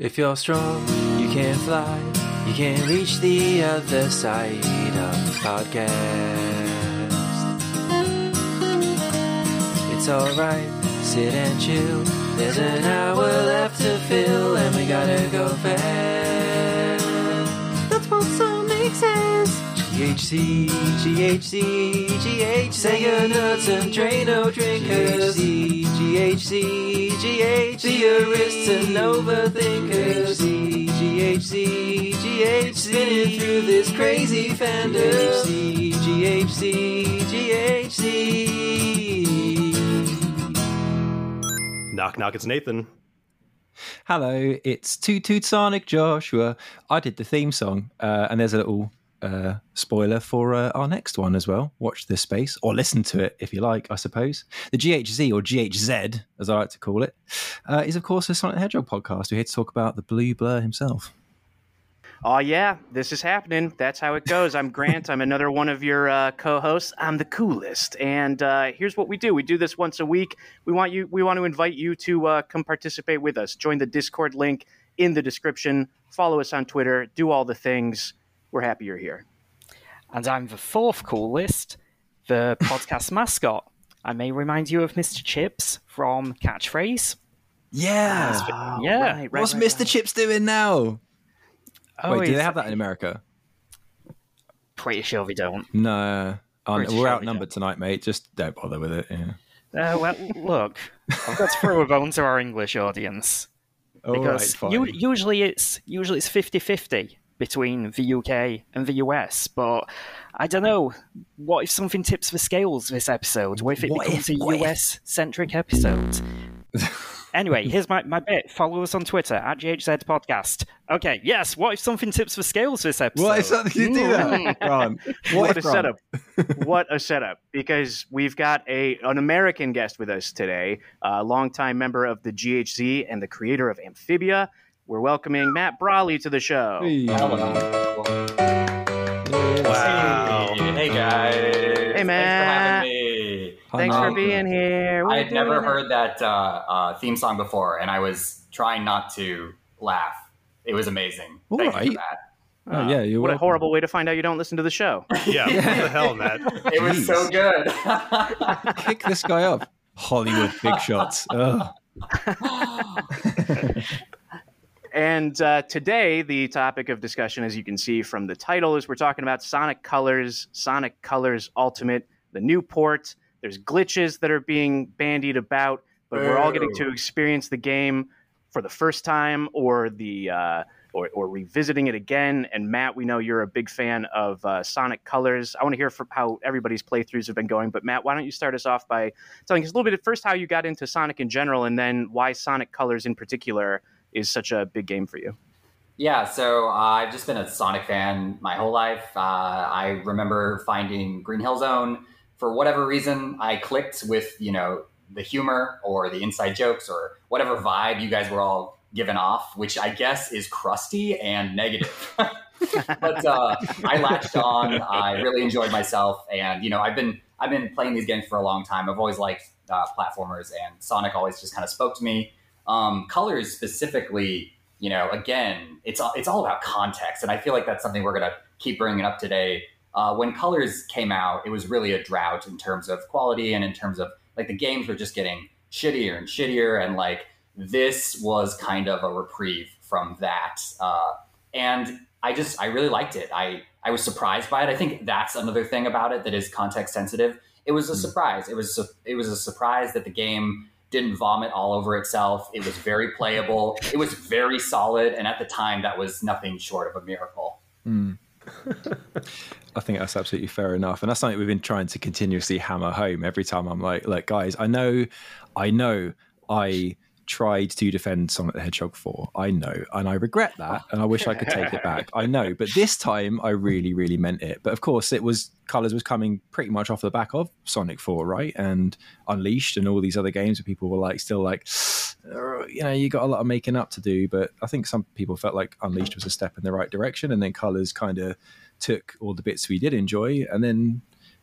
If you're strong, you can fly. You can reach the other side of the podcast. It's alright, sit and chill. There's an hour left to fill, and we gotta go fast. Sense. GHC, GHC, GHC. Say your nuts and Drano drinkers. GHC, GHC, GHC. Your wrists and overthinkers. GHC, GHC. Spinning through this crazy fandom. GHC, GHC, GHC. Knock, knock, it's Nathan. Hello, it's Toot Toot Sonic Joshua. I did the theme song, uh, and there's a little spoiler for uh, our next one as well. Watch this space, or listen to it if you like, I suppose. The GHZ, or GHZ, as I like to call it, uh, is of course a Sonic the Hedgehog podcast. We're here to talk about the Blue Blur himself. Oh yeah, this is happening. That's how it goes. I'm Grant. I'm another one of your uh, co-hosts. I'm the coolest, and uh, here's what we do. We do this once a week. We want you. We want to invite you to uh, come participate with us. Join the Discord link in the description. Follow us on Twitter. Do all the things. We're happy you're here. And I'm the fourth coolest, the podcast mascot. I may remind you of Mr. Chips from Catchphrase. Yeah. Oh, yeah. right, right, What's right, Mr. right. Chips doing now? Oh, Wait, do they have that in America? Pretty sure they don't. No. Oh, we're sure outnumbered tonight, mate. Just don't bother with it. Yeah. Uh, well, look, I've got to throw a bone to our English audience All right, because fine. u- usually it's usually it's 50-50 between the UK and the US, but I don't know. What if something tips the scales this episode? What if it What becomes if- a what if? US centric episode? anyway, here's my, my bit. Follow us on Twitter at GHZ Podcast. Okay, yes. What if something tips the scales this episode? What if something you do that, hmm. Ron? What, What if, a Ron? setup! what a setup! Because we've got a an American guest with us today, a longtime member of the GHZ and the creator of Amphibia. We're welcoming Matt Braly to the show. Hey. Wow. Hey, guys. hey guys. Thanks Matt. for having me. Thanks Um, for being here. I had never doing heard that uh, uh, theme song before, and I was trying not to laugh. It was amazing. All Thank you for that. Oh, yeah, you're What a horrible way to find out you don't listen to the show. Yeah, what the hell, Matt? It was so good. Kick this guy up. Hollywood big shots. And uh, today, the topic of discussion, as you can see from the title, is we're talking about Sonic Colors, Sonic Colors Ultimate, the new port. There's glitches that are being bandied about, but we're all getting to experience the game for the first time or the uh, or, or revisiting it again. And Matt, we know you're a big fan of uh, Sonic Colors. I want to hear from how everybody's playthroughs have been going. But Matt, why don't you start us off by telling us a little bit at first how you got into Sonic in general, and then why Sonic Colors in particular is such a big game for you. Yeah, so uh, I've just been a Sonic fan my whole life. Uh, I remember finding Green Hill Zone for whatever reason. I clicked with you know the humor or the inside jokes or whatever vibe you guys were all giving off, which I guess is crusty and negative. but uh, I latched on. I really enjoyed myself, and you know I've been I've been playing these games for a long time. I've always liked uh, platformers, and Sonic always just kind of spoke to me. Um, colors specifically, you know, again, it's all, it's all about context, and I feel like that's something we're gonna keep bringing up today. Uh, when Colors came out, it was really a drought in terms of quality and in terms of like the games were just getting shittier and shittier, and like this was kind of a reprieve from that. Uh, and I just I really liked it. I I was surprised by it. I think that's another thing about it that is context sensitive. It was a surprise. It was a, it was a surprise that the game didn't vomit all over itself. It was very playable. It was very solid, and at the time, that was nothing short of a miracle. Mm. I think that's absolutely fair enough, and that's something we've been trying to continuously hammer home every time. I'm like, like guys, I know, I know, I tried to defend Sonic the Hedgehog 4. I know, and I regret that, and I wish I could take it back. I know, but this time I really, really meant it. But of course, it was Colors was coming pretty much off the back of Sonic 4, right? And Unleashed and all these other games where people were like, still like, "Uh, you know, you got a lot of making up to do. But I think some people felt like Unleashed was a step in the right direction, and then Colors kind of took all the bits we did enjoy and then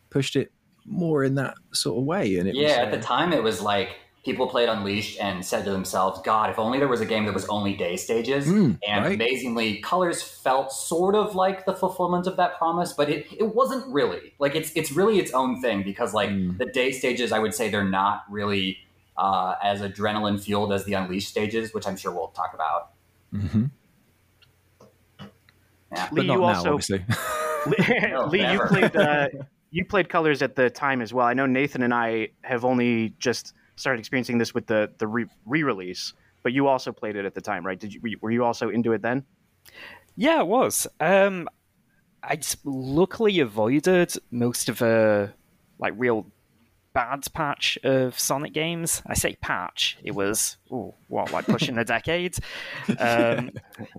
pushed it more in that sort of way. And it yeah, was, at the uh, time, it was like people played Unleashed and said to themselves, "God, if only there was a game that was only day stages." Mm, and right. amazingly, Colors felt sort of like the fulfillment of that promise, but it, it wasn't really. Like it's it's really its own thing because like Mm. the day stages, I would say they're not really uh, as adrenaline fueled as the Unleashed stages, which I'm sure we'll talk about. hmm Yeah. But Lee, not you now, also obviously. No, Lee, you played uh, you played colors at the time as well. I know Nathan and I have only just started experiencing this with the the re- re-release, but you also played it at the time, right? Did you were you- also into it then? Yeah, it was. Um, I luckily avoided most of the like real bad patch of Sonic games. I say patch. It was ooh, what like pushing a decade. Um,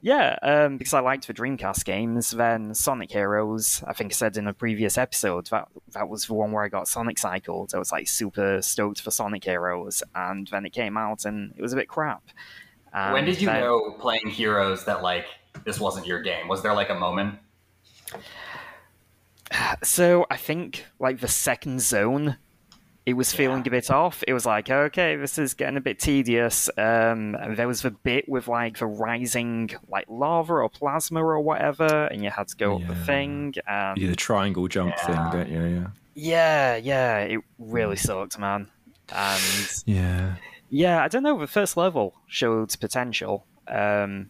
yeah, um, because I liked the Dreamcast games. Then Sonic Heroes. I think I said in a previous episode that that was the one where I got Sonic Cycled. I was like super stoked for Sonic Heroes, and then it came out and it was a bit crap. when did you then- know playing Heroes that like this wasn't your game? Was there like a moment? So I think like the second zone, it was feeling a bit off. It was like, okay, this is getting a bit tedious. Um, and there was the bit with like the rising like lava or plasma or whatever, and you had to go up the thing. And You do the triangle jump Yeah. thing, don't you? Yeah. yeah, yeah, it really sucked, man. And Yeah. yeah, I don't know. The first level showed potential. Um,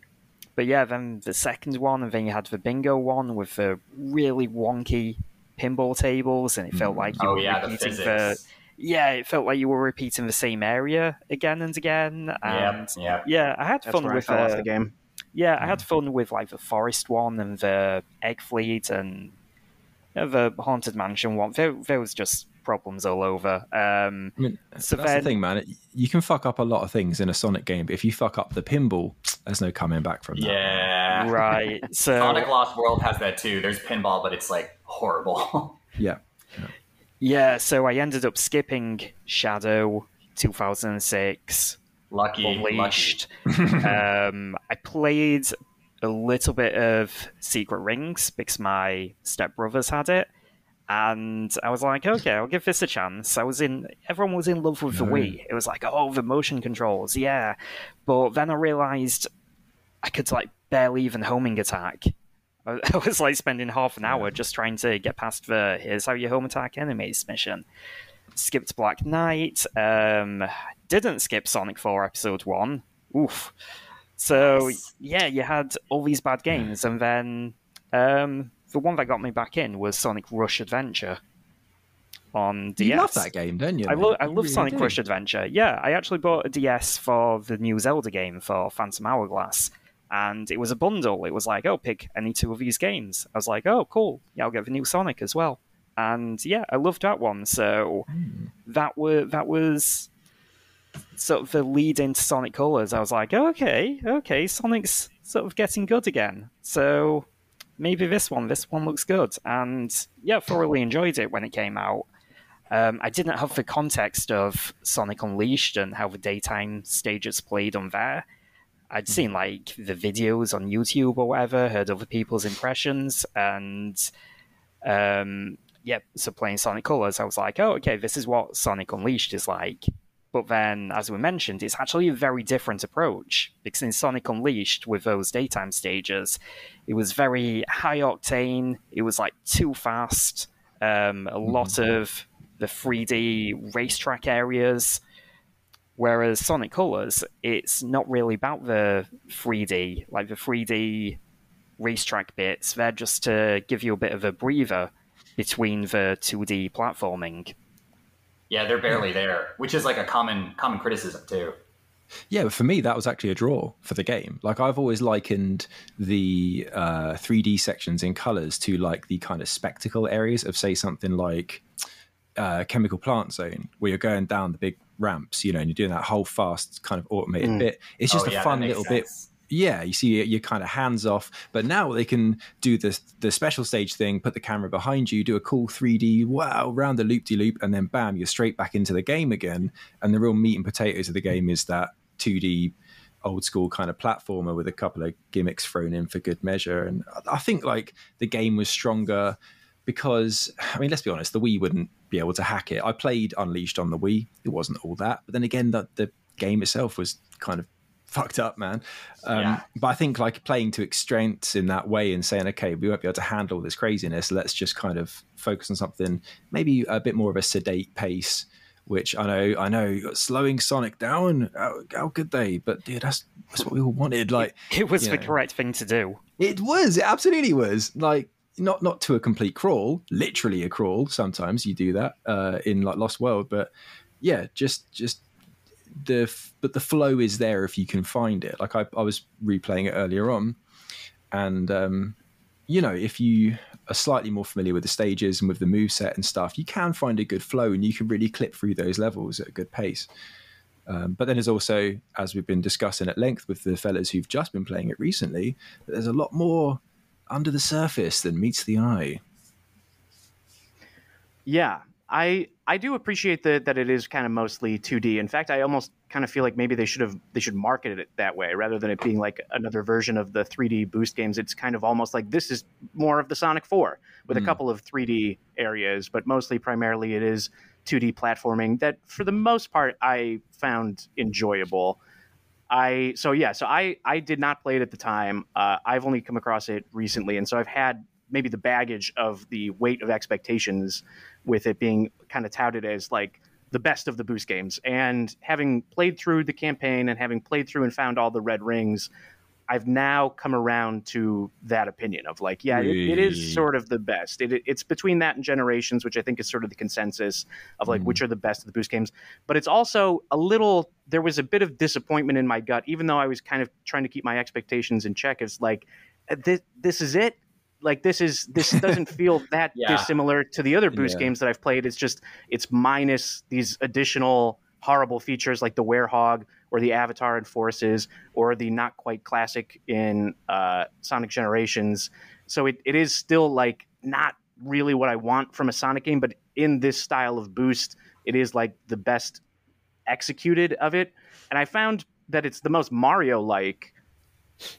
but yeah, then the second one, and then you had the bingo one with the really wonky pinball tables, and it felt like you Oh were yeah, the repeating physics. the yeah, it felt like you were repeating the same area again and again. Yeah, And yeah. yeah, I had That's fun where I with fell off uh, the game. yeah, I had fun with like the forest one and the egg fleet and uh, the haunted mansion one. There, there was just problems all over. Um, I mean, So that's then- the thing, man. You can fuck up a lot of things in a Sonic game, but if you fuck up the pinball, there's no coming back from that. Yeah. right. So Sonic Lost World has that too. There's pinball, but it's like horrible. Yeah. Yeah, so I ended up skipping Shadow 2006 lucky, lucky. Um, I played a little bit of Secret Rings because my stepbrothers had it. And I was like, okay, I'll give this a chance. I was in, everyone was in love with the Wii. It was like, oh, the motion controls, yeah. But then I realized I could like barely even homing attack. I I was like spending half an hour just trying to get past the here's how you home attack enemies mission. Skipped Black Knight. Um, didn't skip Sonic 4 Episode 1. Oof. So, Nice. yeah, you had all these bad games, and then um, the one that got me back in was Sonic Rush Adventure on DS. You love that game, don't you? I, lo- I love really Sonic do. Rush Adventure. Yeah, I actually bought a DS for the new Zelda game for Phantom Hourglass, and it was a bundle. It was like, oh, pick any two of these games. I was like, oh, cool. Yeah, I'll get the new Sonic as well. And yeah, I loved that one. So that were that was sort of the lead into Sonic Colors. I was like, okay, okay, Sonic's sort of getting good again. So maybe this one, this one looks good. And yeah, thoroughly enjoyed it when it came out. Um, I didn't have the context of Sonic Unleashed and how the daytime stages played on there. I'd seen like the videos on YouTube or whatever, heard other people's impressions, and um, yeah, so playing Sonic Colors, I was like, oh, okay, this is what Sonic Unleashed is like. But then, as we mentioned, it's actually a very different approach because in Sonic Unleashed, with those daytime stages, it was very high octane. It was like too fast. Um, a lot of the 3D racetrack areas. Whereas Sonic Colors, it's not really about the 3D, like the 3D racetrack bits. They're just to give you a bit of a breather between the 2D platforming. Yeah, they're barely there, which is like a common common criticism too. Yeah, but for me, that was actually a draw for the game. Like I've always likened the uh, 3D sections in colors to like the kind of spectacle areas of, say, something like uh, Chemical Plant Zone, where you're going down the big ramps, you know, and you're doing that whole fast kind of automated mm. bit. It's just Oh, a yeah, fun makes little bit. Yeah, you see, you're kind of hands off. But now they can do the the special stage thing, put the camera behind you, do a cool 3D wow round the loop de loop, and then bam, you're straight back into the game again. And the real meat and potatoes of the game is that 2D old school kind of platformer with a couple of gimmicks thrown in for good measure. And I think like the game was stronger because I mean, let's be honest, the Wii wouldn't be able to hack it. I played Unleashed on the Wii. It wasn't all that, but then again, the, the game itself was kind of fucked up, man. Um, Yeah. But I think like playing to extremes in that way and saying, okay, we won't be able to handle this craziness. Let's just kind of focus on something maybe a bit more of a sedate pace. Which I know, I know, slowing Sonic down. How, how could they? But dude, that's that's what we all wanted. Like It was the Yeah. correct thing to do. it was, it absolutely was. Like not not to a complete crawl, literally a crawl. Sometimes you do that uh, in like Lost World, but yeah, just just the but the flow is there if you can find it. Like I, I was replaying it earlier on, and um, you know if you are slightly more familiar with the stages and with the move set and stuff, you can find a good flow and you can really clip through those levels at a good pace. Um, but then there's also, as we've been discussing at length with the fellas who've just been playing it recently, there's a lot more under the surface than meets the eye. Yeah, I I do appreciate that that it is kind of mostly 2D. In fact, I almost kind of feel like maybe they should have they should market it that way rather than it being like another version of the 3D boost games. It's kind of almost like this is more of the Sonic 4 with a Mm. couple of 3D areas, but mostly primarily it is 2D platforming that for the most part I found enjoyable. I so yeah, so I I did not play it at the time. Uh, I've only come across it recently, and so I've had maybe the baggage of the weight of expectations with it being kind of touted as like the best of the boost games. And having played through the campaign and having played through and found all the red rings, I've now come around to that opinion of like, yeah, it, it is sort of the best. It, it's between that and Generations, which I think is sort of the consensus of like Mm. which are the best of the boost games. But it's also a little. There was a bit of disappointment in my gut, even though I was kind of trying to keep my expectations in check. It's like this, this is it. Like this is this doesn't feel that Yeah. dissimilar to the other boost Yeah. games that I've played. It's just it's minus these additional horrible features like the werehog or the avatar and forces or the not quite classic in uh, Sonic Generations. So it, it is still like not really what I want from a Sonic game, but in this style of boost, it is like the best executed of it. And I found that it's the most Mario like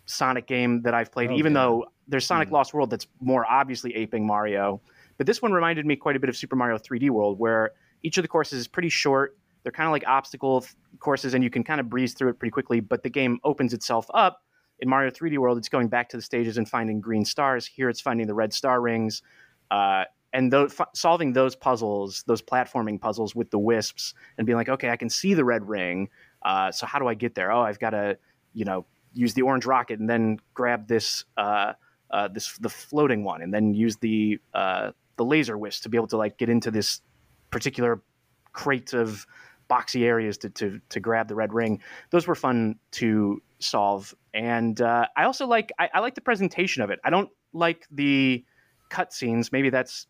Sonic game that I've played, Oh, even though there's Sonic Mm. Lost World that's more obviously aping Mario. But this one reminded me quite a bit of Super Mario 3D World, where each of the courses is pretty short. They're kind of like obstacle courses, and you can kind of breeze through it pretty quickly. But the game opens itself up. In Mario 3D World, it's going back to the stages and finding green stars. Here, it's finding the red star rings. Uh, and f- solving those puzzles, those platforming puzzles with the wisps, and being like, okay, I can see the red ring. Uh, so how do I get there? Oh, I've got to, you know, use the orange rocket and then grab this, uh, uh, this the floating one, and then use the uh, the laser wisp to be able to like get into this particular crate of boxy areas to to to grab the red ring. Those were fun to solve, and uh, I also like I, I like the presentation of it. I don't like the cutscenes. Maybe that's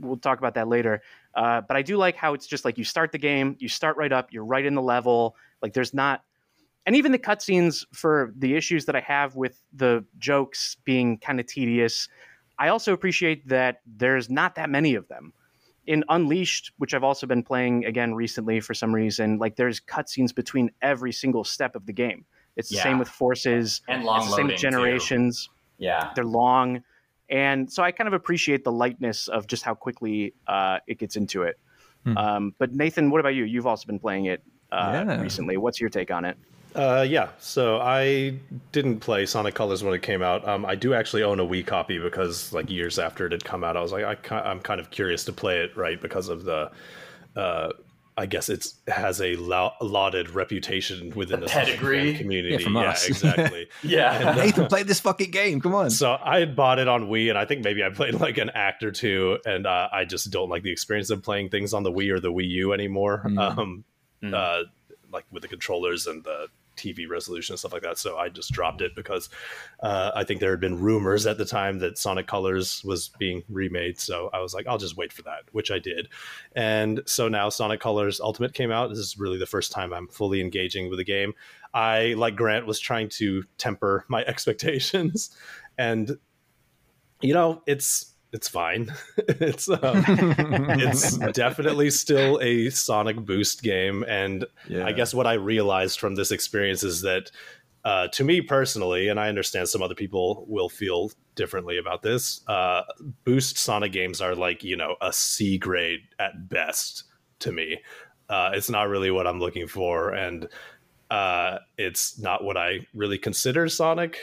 we'll talk about that later. Uh, but I do like how it's just like you start the game, you start right up, you're right in the level. Like there's not, and even the cutscenes for the issues that I have with the jokes being kind of tedious. I also appreciate that there's not that many of them. In Unleashed, which I've also been playing again recently for some reason, like there's cutscenes between every single step of the game. It's the same with Forces, And long it's the same with loading, too. Generations Yeah. they're long and so i kind of appreciate the lightness of just how quickly uh, it gets into it Hmm. um, but nathan what about you you've also been playing it uh, Yeah. recently what's your take on it Uh, yeah, so I didn't play Sonic Colors when it came out. Um, I do actually own a Wii copy because, like, years after it had come out, I was like, I, ki- I'm kind of curious to play it, right? Because of the, uh, I guess it's has a lau- lauded reputation within The the, pedigree. fan community. Yeah, from us. exactly. Yeah. Nathan, play this fucking game. Come on. So I had bought it on Wii, and I think maybe I played like an act or two, and uh, I just don't like the experience of playing things on the Wii or the Wii U anymore. Mm. Um, Mm. uh, like with the controllers and the TV resolution and stuff like that. So I just dropped it because uh, I think there had been rumors at the time that Sonic Colors was being remade. So I was like, I'll just wait for that, which I did. And so now Sonic Colors Ultimate came out. This is really the first time I'm fully engaging with the game. I, like Grant, was trying to temper my expectations, and you know, it's it's fine. it's um, it's definitely still a Sonic Boost game, and Yeah. I guess what I realized from this experience is that uh, to me personally, and I understand some other people will feel differently about this, uh, Boost Sonic games are like, you know, a C grade at best to me. Uh, it's not really what I'm looking for. And uh, it's not what I really consider Sonic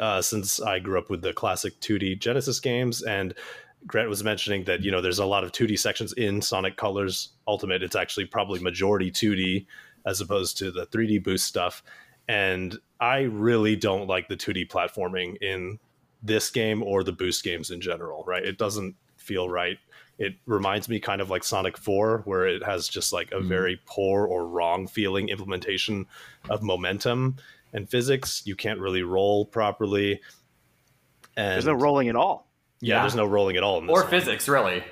uh, since I grew up with the classic 2D Genesis games. And Grant was mentioning that, you know, there's a lot of 2D sections in Sonic Colors Ultimate. It's actually probably majority 2D as opposed to the 3D boost stuff and I really don't like the 2D platforming in this game or the boost games in general, right? It doesn't feel right. It reminds me kind of like Sonic 4, where it has just like a mm. very poor or wrong feeling implementation of momentum and physics. You can't really roll properly. And there's no rolling at all. Yeah, yeah. there's no rolling at all. or one. physics, really.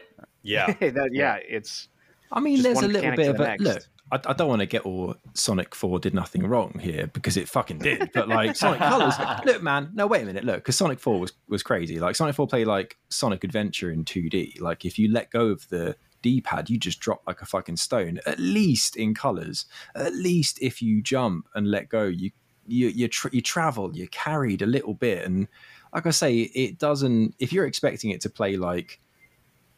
Yeah. that, yeah, it's. I mean, there's a little bit of a look. I, I, don't want to get all Sonic 4 did nothing wrong here because it fucking did. But like Sonic Colors, look, man, no, wait a minute, look, because Sonic 4 was, was crazy. Like Sonic 4 played like Sonic Adventure in 2D. Like if you let go of the D pad, you just drop like a fucking stone, at least in colors. At least if you jump and let go, you you you, tra- you travel, you're carried a little bit. And like I say, it doesn't, if you're expecting it to play like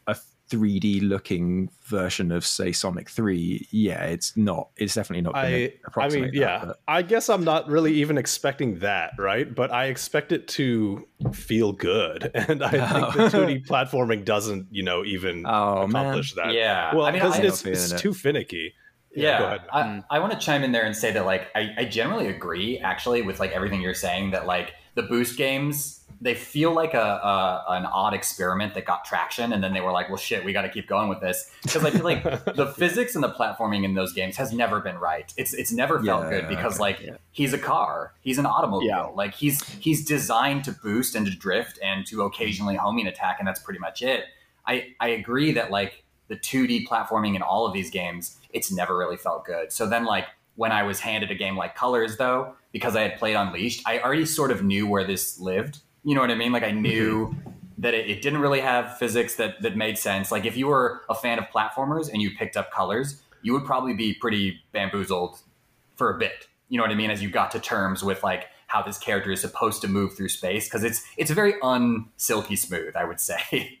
a 3D looking version of say Sonic 3, yeah, it's not. It's definitely not. I, I mean, yeah, that, I guess I'm not really even expecting that, right? But I expect it to feel good, and I think the 2D platforming doesn't, you know, even oh, accomplish man. that. Yeah, well, I mean, it's, it's, it's too finicky. Yeah, yeah I, mm. I want to chime in there and say that like I, I generally agree actually with like everything you're saying that like the boost games they feel like a, a, an odd experiment that got traction, and then they were like, "Well, shit, we got to keep going with this." Because I feel like the physics and the platforming in those games has never been right. It's it's never felt yeah, good because okay, like yeah. he's a car, he's an automobile, yeah. like he's he's designed to boost and to drift and to occasionally homing attack, and that's pretty much it. I I agree that like the 2D platforming in all of these games, it's never really felt good. So then like when I was handed a game like Colors though, because I had played Unleashed, I already sort of knew where this lived you know what I mean? Like I knew mm-hmm. that it, it, didn't really have physics that that made sense. Like if you were a fan of platformers and you picked up colors, you would probably be pretty bamboozled for a bit. You know what I mean? As you got to terms with like how this character is supposed to move through space because it's it's very unsilky smooth, I would say.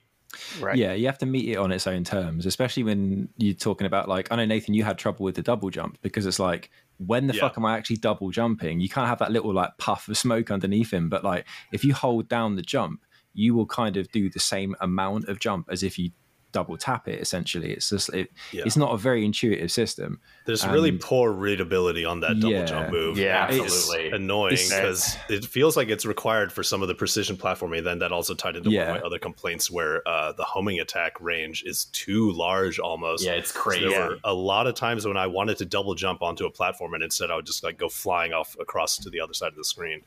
Right. Yeah, you have to meet it on its own terms, especially when you're talking about like I know Nathan, you had trouble with the double jump because it's like when the yeah. fuck am I actually double jumping? You can't have that little like puff of smoke underneath him, but like if you hold down the jump, you will kind of do the same amount of jump as if you double tap it essentially. It's just it, yeah. it's not a very intuitive system. There's and, really poor readability on that double yeah, jump move. Yeah absolutely. It's annoying because it feels like it's required for some of the precision platforming then that also tied into yeah. one of my other complaints where uh, the homing attack range is too large almost. Yeah it's crazy. So there were a lot of times when i wanted to double jump onto a platform and instead i would just like go flying off across to the other side of the screen.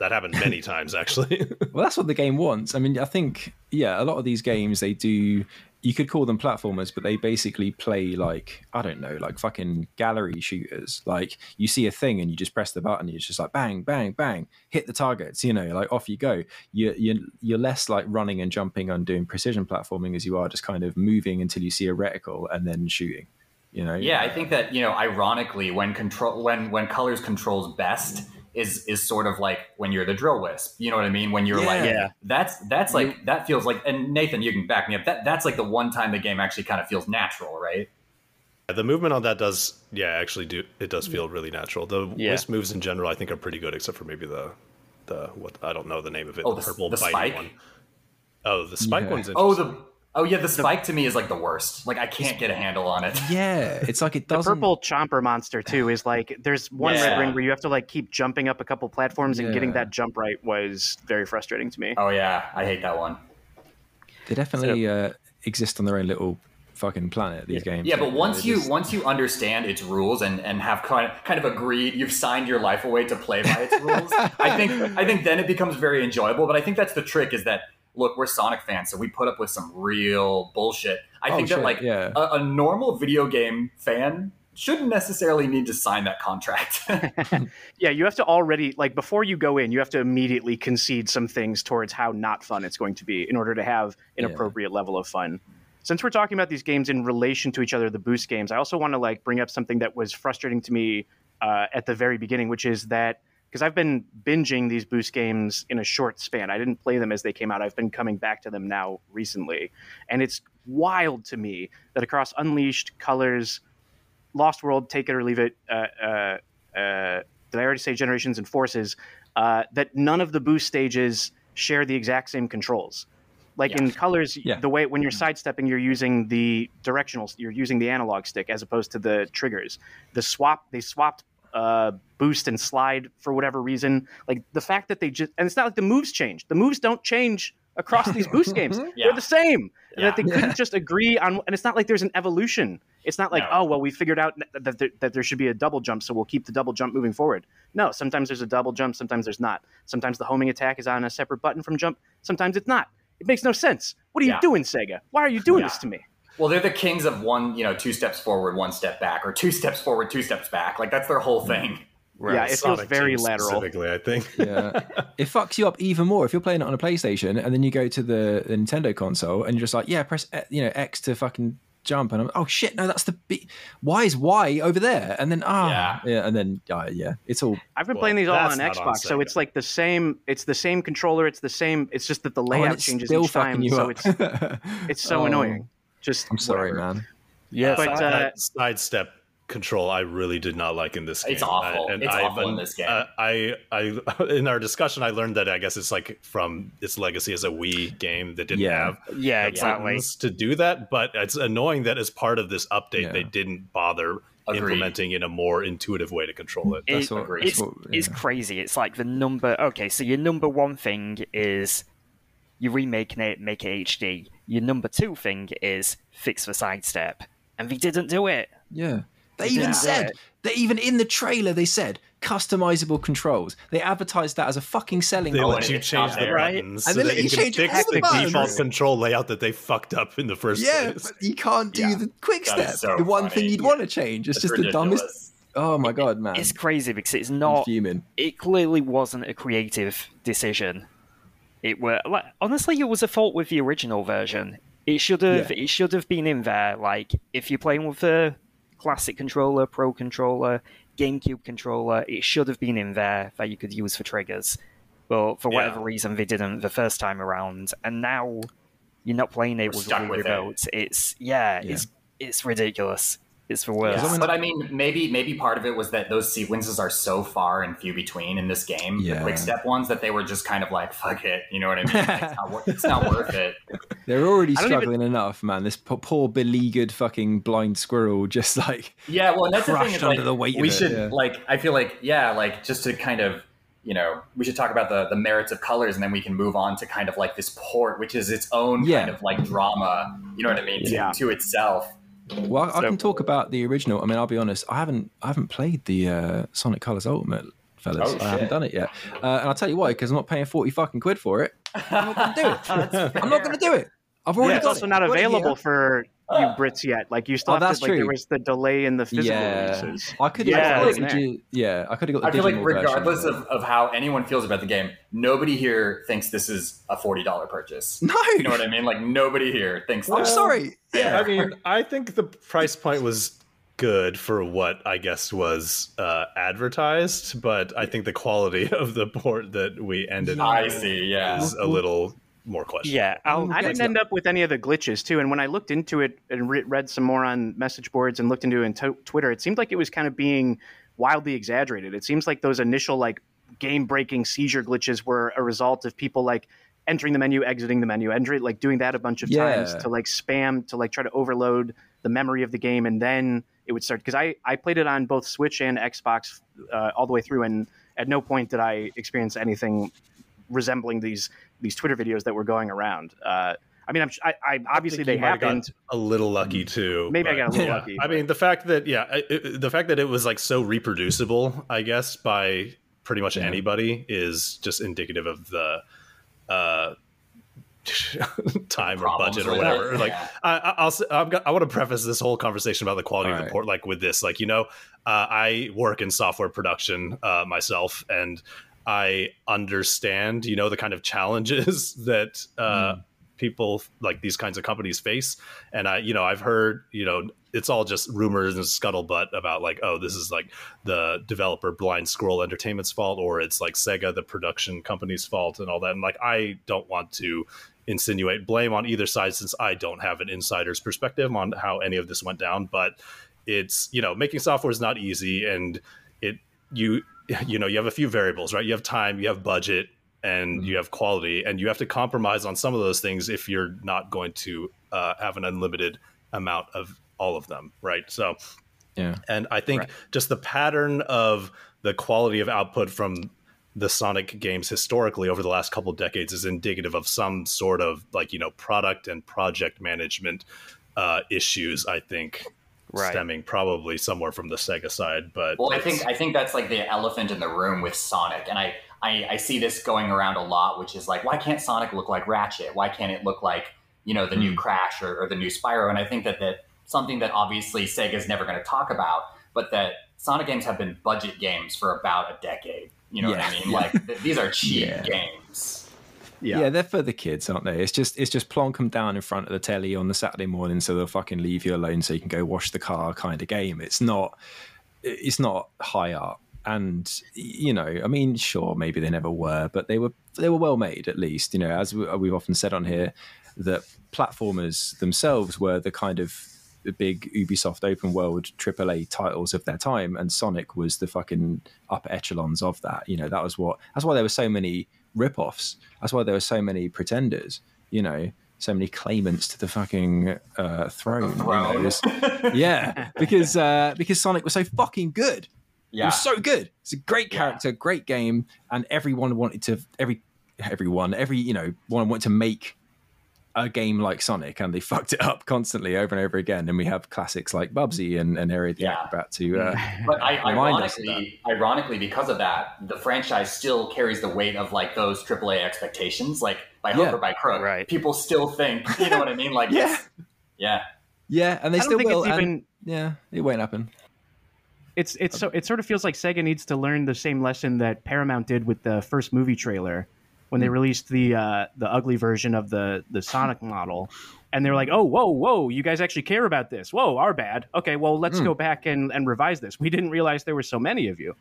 That happened many times actually. Well that's what the game wants. I mean i think yeah a lot of these games they do you could call them platformers, but they basically play like I don't know, like fucking gallery shooters. Like you see a thing and you just press the button, it's just like bang, bang, bang, hit the targets. You know, like off you go. You're you're, you're less like running and jumping and doing precision platforming as you are just kind of moving until you see a reticle and then shooting. You know. Yeah, I think that you know, ironically, when control when when colors controls best is is sort of like when you're the drill wisp. You know what I mean? When you're yeah. like, yeah. that's that's like you, that feels like. And Nathan, you can back me up. That that's like the one time the game actually kind of feels natural, right? The movement on that does, yeah, actually do it does feel really natural. The yeah. wisp moves in general, I think, are pretty good, except for maybe the the what I don't know the name of it. Oh, the, the purple the spike one. Oh, the spike yeah. one's. Oh, the Oh yeah, the spike to me is like the worst. Like I can't get a handle on it. Yeah, it's like it doesn't. The purple chomper monster too is like there's one yeah. red ring where you have to like keep jumping up a couple platforms and getting that jump right was very frustrating to me. Oh yeah, I hate that one. They definitely so, uh, exist on their own little fucking planet. These yeah. games. Yeah, but once you just... once you understand its rules and and have kind of, kind of agreed, you've signed your life away to play by its rules. I think I think then it becomes very enjoyable. But I think that's the trick is that look, we're Sonic fans, so we put up with some real bullshit. I oh, think shit, that like yeah. a, a normal video game fan shouldn't necessarily need to sign that contract. yeah, you have to already like before you go in, you have to immediately concede some things towards how not fun it's going to be in order to have an yeah. appropriate level of fun. Since we're talking about these games in relation to each other, the boost games, I also want to like bring up something that was frustrating to me uh, at the very beginning, which is that because I've been binging these boost games in a short span. I didn't play them as they came out. I've been coming back to them now recently, and it's wild to me that across Unleashed, Colors, Lost World, Take It or Leave It, uh, uh, uh, did I already say Generations and Forces? Uh, that none of the boost stages share the exact same controls. Like in Colors, Yeah. the way when you're sidestepping, you're using the directional, you're using the analog stick as opposed to the triggers. The swap, they swapped uh, boost and slide for whatever reason. Like the fact that they just, and it's not like the moves change. The moves don't change across these boost games. Yeah. They're the same. And Yeah. that they couldn't just agree on, and it's not like there's an evolution. It's not like, No. oh, well, we figured out that there, that there should be a double jump, so we'll keep the double jump moving forward. No, sometimes there's a double jump, sometimes there's not. Sometimes the homing attack is on a separate button from jump, sometimes it's not. It makes no sense. What are you doing, Sega? Why are you doing Yeah. this to me? Well, they're the kings of one, you know, two steps forward, one step back, or two steps forward, two steps back. Like that's their whole thing. Right. Yeah, it feels Sonic very lateral. Specifically, I think. yeah, it fucks you up even more if you're playing it on a PlayStation and then you go to the, the Nintendo console and you're just like, yeah, press uh, you know X to fucking jump, and I'm oh shit, no, that's the B. Why is Y over there? And then ah, Yeah. yeah. and then uh, yeah, it's all I've been Well, playing these all on Xbox, on so it's like the same. It's the same controller. It's the same. It's just that the oh, layout it's changes still each time. you so up. it's it's so Oh, annoying. Just I'm sorry, whatever. man. Yeah, But, so- uh, that sidestep control I really did not like in this game. It's awful. I- It's awful in this game. uh, I, I, in our discussion, I learned that I guess it's like from its legacy as a Wii game that didn't Yeah. have yeah, exactly. to do that. But it's annoying that as part of this update, Yeah. they didn't bother Agreed. implementing in a more intuitive way to control it. That's It- what, agreed. that's it's, what, it's crazy. It's like the number. Okay, so your number one thing is you're remaking it, make it HD. Your number two thing is fix the sidestep, and they didn't do it. Yeah. They Yeah. even said, they even in the trailer, they said customizable controls. They advertised that as a fucking selling They Oh, let you it's change the. Right? buttons And so then let you you change fix all the the buttons. default control layout that they fucked up in the first Yeah, place. but you can't do Yeah. the quick step. so the one funny. thing you'd want to change. It's, It's just the dumbest. Oh my god, man! It's crazy because it's not. Human. It clearly wasn't a creative decision. It were like honestly, it was a fault with the original version. It should have. Yeah. It should have been in there. Like if you're playing with a classic controller, pro controller, GameCube controller, it should have been in there that you could use for triggers. But for whatever Yeah. reason, they didn't the first time around, and now you're not playing it We're with stuck with it. It's yeah, Yeah. it's it's ridiculous. It's for worst. Yeah, but I mean, maybe maybe part of it was that those sequences are so far and few between in this game, Yeah. the quick step ones, that they were just kind of like, "Fuck it," you know what I mean? Like, it's, not, it's not worth it. They're already I don't even- struggling enough, man. This po- poor beleaguered fucking blind squirrel, just like Yeah, well, and that's the thing. Crushed Is, under like, the weight of we it, should yeah. like. I feel like yeah, like just to kind of you know, we should talk about the the merits of colors, and then we can move on to kind of like this port, which is its own Yeah. kind of like drama. You know what I mean? To, Yeah. to itself. Well, I So- can talk about the original. I mean, I'll be honest. I haven't, I haven't played the uh, Sonic Colors Ultimate, fellas. Oh, I haven't done it yet, uh, and I'll tell you why. Because I'm not paying forty fucking quid for it. I'm not going to do it. I'm not going to do it. I've already Yeah, it's also it. not I've got it here. available for you Brits yet. Like you still Oh, have to, like there was the delay in the physical Yeah, releases. I could Yeah, have got it's digi- yeah, I could have got the I feel like regardless of, of how anyone feels about the game, nobody here thinks this is a forty dollar purchase. no, You know what I mean? Like nobody here thinks. I'm sorry. Yeah. I mean, I think the price point was good for what I guess was uh, advertised, but I think the quality of the port that we ended I on see. Yeah. is a little more questionable. yeah, I'll, I didn't end up with any of the glitches too. And when I looked into it and re- read some more on message boards and looked into it in to- Twitter, it seemed like it was kind of being wildly exaggerated. It seems like those initial like game breaking seizure glitches were a result of people like entering the menu, exiting the menu, entering like doing that a bunch of times to like spam to like try to overload the memory of the game, and then it would start. Because I I played it on both Switch and Xbox uh, all the way through, and at no point did I experience anything resembling these these Twitter videos that were going around. Uh, I mean, I'm, I, I obviously think they you might have gotten happened. a little lucky too. Maybe I got a little yeah. lucky, I mean, the fact that yeah, it, it- the fact that it was like so reproducible, I guess, by pretty much Yeah. anybody is just indicative of the uh, time or budget or whatever. it, Like, yeah. I, I- I'll, s- I'm, go- I want to preface this whole conversation about the quality of the Alright. port, like with this, like you know, uh, I work in software production uh, myself, and I understand, you know, the kind of challenges that uh, people like these kinds of companies face. And I, you know, I've heard, you know, it's all just rumors and scuttlebutt about like, oh, this is like the developer Blind Squirrel Entertainment's fault, or it's like Sega, the production company's fault, and all that. And like, I don't want to insinuate blame on either side since I don't have an insider's perspective on how any of this went down. But it's you know, making software is not easy, and it you you know you have a few variables, right? You have time, you have budget, and Mm-hmm. you have quality, and you have to compromise on some of those things if you're not going to uh, have an unlimited amount of all of them, right? So Yeah. and I think Right. just the pattern of the quality of output from the Sonic games historically over the last couple of decades is indicative of some sort of like you know product and project management uh, issues. I think Right. stemming probably somewhere from the Sega side, but Well, I think I think that's like the elephant in the room with Sonic, and I, I I see this going around a lot, which is like, why can't Sonic look like Ratchet? Why can't it look like you know the new hmm. Crash or, or the new Spyro? And I think that that something that obviously Sega's never going to talk about, but that Sonic games have been budget games for about a decade. You know Yeah. what I mean? Like th- these are cheap Yeah. games. Yeah. they're for the kids, aren't they? It's just it's just plonk them down in front of the telly on the Saturday morning, so they'll fucking leave you alone, so you can go wash the car, kind of game. It's not it's not high art, and you know, I mean, sure, maybe they never were, but they were they were well made at least. You know, as we- uh, we've often said on here, that platformers themselves were the kind of big Ubisoft open world AAA titles of their time, and Sonic was the fucking upper echelons of that. You know, that was what that's why there were so many rip-offs. That's why there were so many pretenders. You know, so many claimants to the fucking uh, throne. you know, Throne. it was- yeah, because uh, because Sonic was so fucking good. It Yeah, was so good. It's a great Yeah. character, great game, and everyone wanted to every everyone every you know one wanted to make a game like Sonic, and they fucked it up constantly over and over again. And we have classics like Bubsy and, and Aero the Yeah. Acrobat to uh, But I, Remind us of ironically, ironically, because of that, the franchise still carries the weight of like those AAA expectations. Like by hook Yeah. or by crook, Right. people still think, you know what I mean? Like, Yeah. yeah, yeah, and they still think will. it's and- even. yeah, it won't happen. It's it's so it sort of feels like Sega needs to learn the same lesson that Paramount did with the first movie trailer when they released the uh, the ugly version of the the Sonic model, and they were like, "Oh, whoa, whoa, you guys actually care about this? Whoa, our bad. Okay, well, let's Hmm. go back and, and revise this. We didn't realize there were so many of you."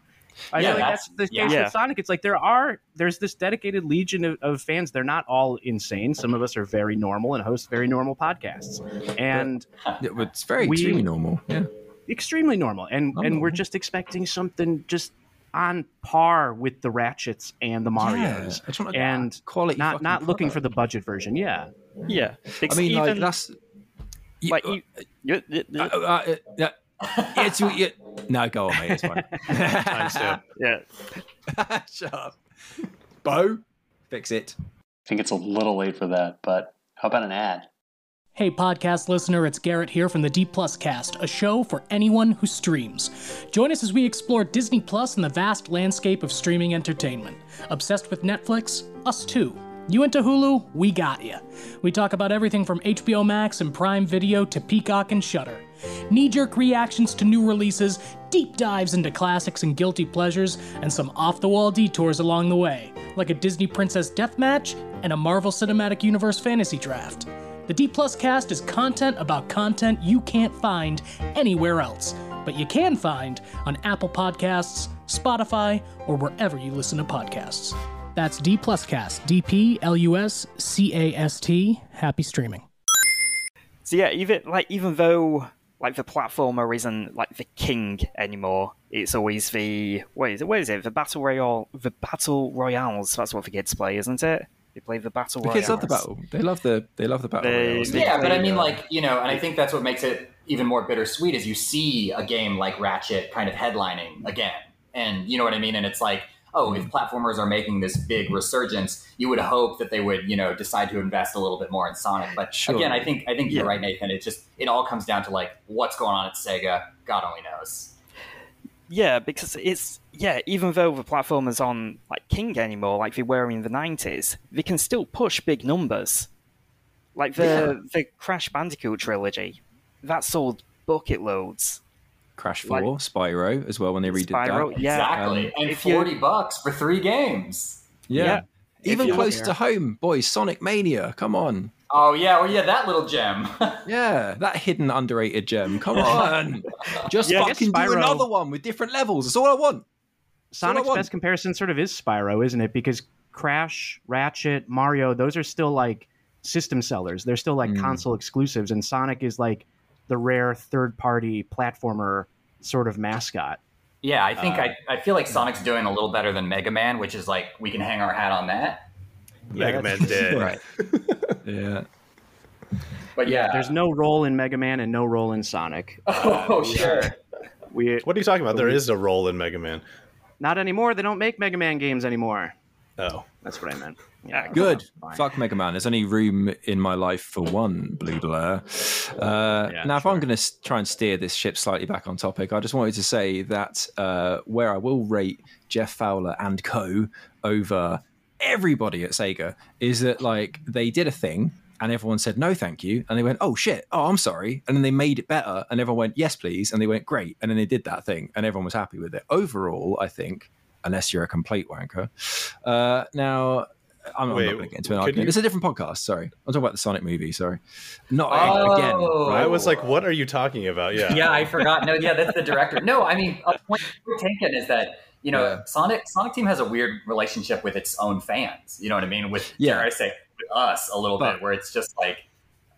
I Yeah, feel like that's, that's- the yeah. case Yeah. with Sonic. It's like there are there's this dedicated legion of, of fans. They're not all insane. Some of us are very normal and host very normal podcasts, and Yeah, but it's very We- extremely normal. Yeah, extremely normal and and we're just expecting something just on par with the ratchets and the marios Yeah, I just want a and quality. not not looking for the budget version yeah Yeah, I mean, even like that's you- like you, you, you- uh, uh, uh, yeah. It's, yeah. No, go on, mate. It's fine. Yeah. Shut up. Bo, fix it. I think it's a little late for that, but how about an ad? Hey, podcast listener, it's Garrett here from the D Plus Cast, a show for anyone who streams. Join us as we explore Disney Plus and the vast landscape of streaming entertainment. Obsessed with Netflix? Us too. You into Hulu? We got ya. We talk about everything from HBO Max and Prime Video to Peacock and Shudder. Knee jerk reactions to new releases, deep dives into classics and guilty pleasures, and some off the wall detours along the way, like a Disney Princess Deathmatch and a Marvel Cinematic Universe fantasy draft. The D Plus cast is content about content you can't find anywhere else, but you can find on Apple Podcasts, Spotify, or wherever you listen to podcasts. That's D Plus Cast, D P L U S C A S T. Happy streaming. So yeah, even like even though like the platformer isn't like the king anymore, it's always the what is it? What is it? The battle royale, the battle royales. That's what the kids play, isn't it? They play the battle The royales. kids love the battle. They love the. They love the battle. They- royales. yeah. But I mean, uh, like, you know, and I think that's what makes it even more bittersweet is you see a game like Ratchet kind of headlining again, and you know what I mean. And it's like, oh, if platformers are making this big resurgence, you would hope that they would, you know, decide to invest a little bit more in Sonic. But Sure. again, I think I think Yeah. you're right, Nathan. It just it all comes down to like what's going on at Sega. God only knows. Yeah, because it's yeah. Even though the platformers on like King anymore, like they were in the nineties, they can still push big numbers. Like the the Crash Bandicoot trilogy, that sold bucket loads. Crash like- Four, Spyro as well when they redid Spyro, that. yeah. exactly. um, and if you- forty bucks for three games. Yeah. Yeah. Even close to home, boys. Sonic Mania. Come on. Oh yeah, oh yeah, that little gem. Yeah, that hidden underrated gem. Come on, just Yeah, I guess fucking do Spyro- another one with different levels. That's all I want. Sonic's want. best comparison sort of is Spyro, isn't it? Because Crash, Ratchet, Mario, those are still like system sellers. They're still like Mm. console exclusives, and Sonic is like the rare third-party platformer sort of mascot. yeah, I think Uh, I, I feel like Sonic's doing a little better than Mega Man, which is like we can hang our hat on that. Mega Man that's- did. Right. Yeah, But yeah, There's no roll in Mega Man and no roll in Sonic. Uh, oh sure. We What are you talking about? There is a roll in Mega Man. Not anymore. They don't make Mega Man games anymore. Oh, That's what I meant. Yeah, good. Fuck Mega Man. There's only room in my life for one blue blur. Uh, Yeah, now, if I'm going to try and steer this ship slightly back on topic, I just wanted to say that uh, where I will rate Jeff Fowler and co over everybody at Sega is that like they did a thing and everyone said no thank you and they went oh shit oh i'm sorry and then they made it better and everyone went yes please and they went great and then they did that thing and everyone was happy with it overall i think unless you're a complete wanker uh, now I'm, I'm not going to get into an argument. you- It's a different podcast. Sorry, I'm talking about the Sonic movie. Sorry, not Oh. again. I was like, what are you talking about? Yeah. yeah, I forgot. No, yeah, that's the director. No, I mean, a point we're taking is that you know, Yeah. Sonic Sonic Team has a weird relationship with its own fans. You know what I mean? With Yeah. I say, with us a little But- bit, where it's just like,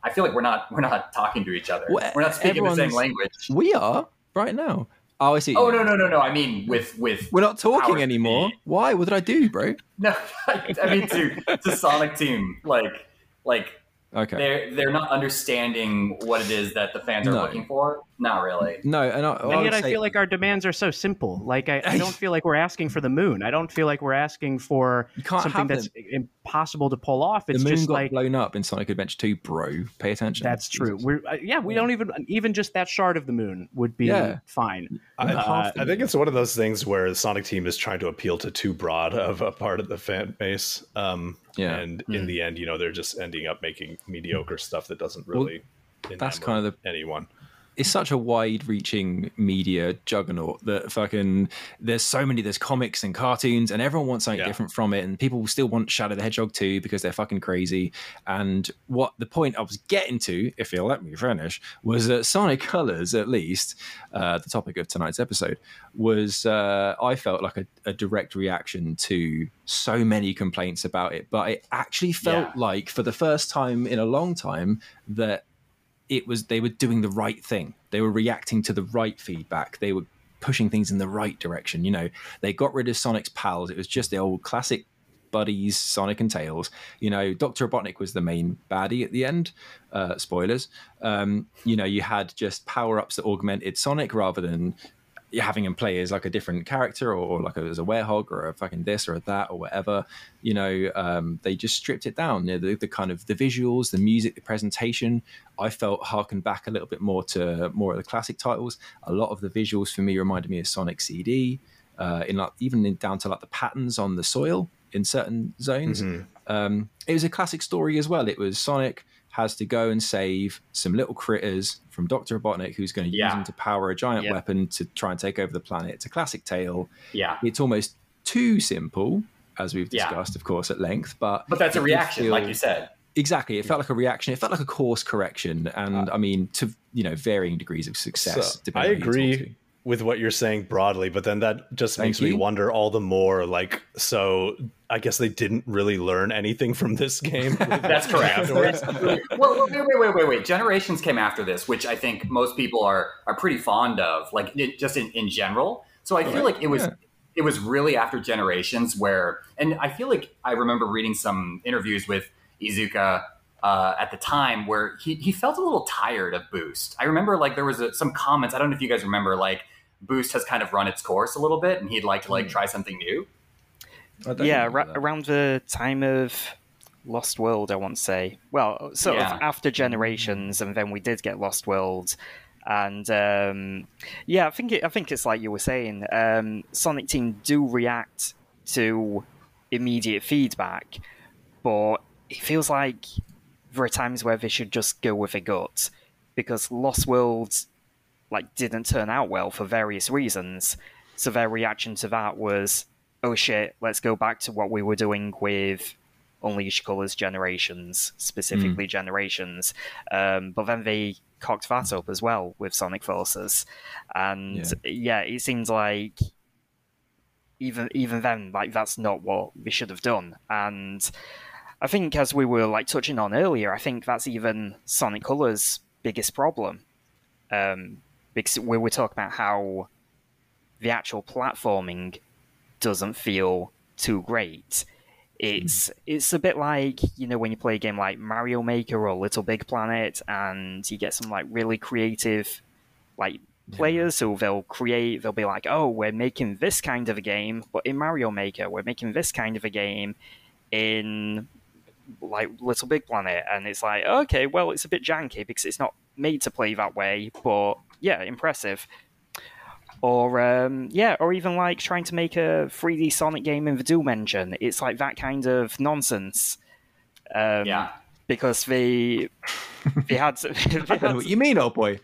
I feel like we're not we're not talking to each other. We're not speaking the same language. We are right now. Oh, I see. Oh no no no no! I mean, with with We're not talking anymore. speed. Why? What did I do, bro? no, I, I mean to to Sonic Team, like like Okay. they're they're not understanding what it is that the fans are No. looking for. Not really. No, and I, I And would yet, I say- feel like our demands are so simple. Like, I, I don't feel like we're asking for the moon. I don't feel like we're asking for something that's them. impossible to pull off. the It's moon just got like blown up in Sonic Adventure 2, bro. Pay attention. that's true. We're uh, yeah, we don't even even just that shard of the moon would be Yeah. fine. I, Uh, I think it's one of those things where the Sonic Team is trying to appeal to too broad of a part of the fan base. Um, Yeah. And in hmm. the end, you know, they're just ending up making mediocre hmm. stuff that doesn't really. that's kind of the anyone. It's such a wide-reaching media juggernaut that fucking there's so many there's comics and cartoons and everyone wants something Yeah. different from it and people still want Shadow the Hedgehog 2 because they're fucking crazy and what the point I was getting to if you'll let me finish was that Sonic Colors at least uh, the topic of tonight's episode was uh, I felt like a, a direct reaction to so many complaints about it but it actually felt Yeah. like for the first time in a long time that it was they were doing the right thing. They were reacting to the right feedback. They were pushing things in the right direction. You know, they got rid of Sonic's pals. It was just the old classic buddies, Sonic and Tails. You know, Doctor Robotnik was the main baddie at the end. Uh, spoilers. Um, you know, you had just power ups that augmented Sonic rather than having him play as like a different character or, like a, as a werehog or a fucking this or a that or whatever you know um, they just stripped it down. You know, the, the kind of the visuals the music the presentation i felt harkened back a little bit more to more of the classic titles. A lot of the visuals for me reminded me of sonic cd uh, in like even in, down to like the patterns on the soil in certain zones. Um, it was a classic story as well. It was sonic has to go and save some little critters from Dr. Robotnik, who's going to use them to power a giant Yeah. weapon to try and take over the planet. It's a classic tale. Yeah. It's almost too simple, as we've Yeah. discussed, of course, at length. But But that's a it did reaction, like you said. Exactly, it felt like a reaction. It felt like a course correction, and uh, I mean, to you know, varying degrees of success. So, depending I on who you talk to. agree with what you're saying broadly, but then that just Thank makes me wonder all the more. Like, so I guess they didn't really learn anything from this game. That's correct. well, wait, wait, wait, wait, wait. Generations came after this, which I think most people are are pretty fond of, like it, just in, in general. So I feel like it was Yeah. it was really after Generations where, and I feel like I remember reading some interviews with Iizuka uh, at the time where he he felt a little tired of Boost. I remember like there was a, some comments. I don't know if you guys remember, like Boost has kind of run its course a little bit, and he'd like to like try something new. Yeah, ra- around the time of Lost World, I want to say. Well, sort Yeah. of after Generations, and then we did get Lost World, and um, yeah, I think it, I think it's like you were saying. Um, Sonic Team do react to immediate feedback, but it feels like there are times where they should just go with a gut because Lost World like didn't turn out well for various reasons. So their reaction to that was, "Oh shit, let's go back to what we were doing with Unleash Colors Generations, specifically Generations. Um, but then they cocked that up as well with Sonic Forces, and yeah, it seems like even even then, like that's not what we should have done. And I think, as we were like touching on earlier, I think that's even Sonic Colors' biggest problem. Um, because we were talking about how the actual platforming doesn't feel too great. It's it's a bit like you know when you play a game like Mario Maker or Little Big Planet, and you get some like really creative like players who they'll create. They'll be like, "Oh, we're making this kind of a game, but in Mario Maker, we're making this kind of a game in like Little Big Planet," and it's like, okay, well, it's a bit janky because it's not made to play that way, but yeah, impressive. Or um, yeah, or even like trying to make a 3D Sonic game in the Doom engine. It's like that kind of nonsense. Um, Yeah. because they they had, they I don't know had what you mean, old boy.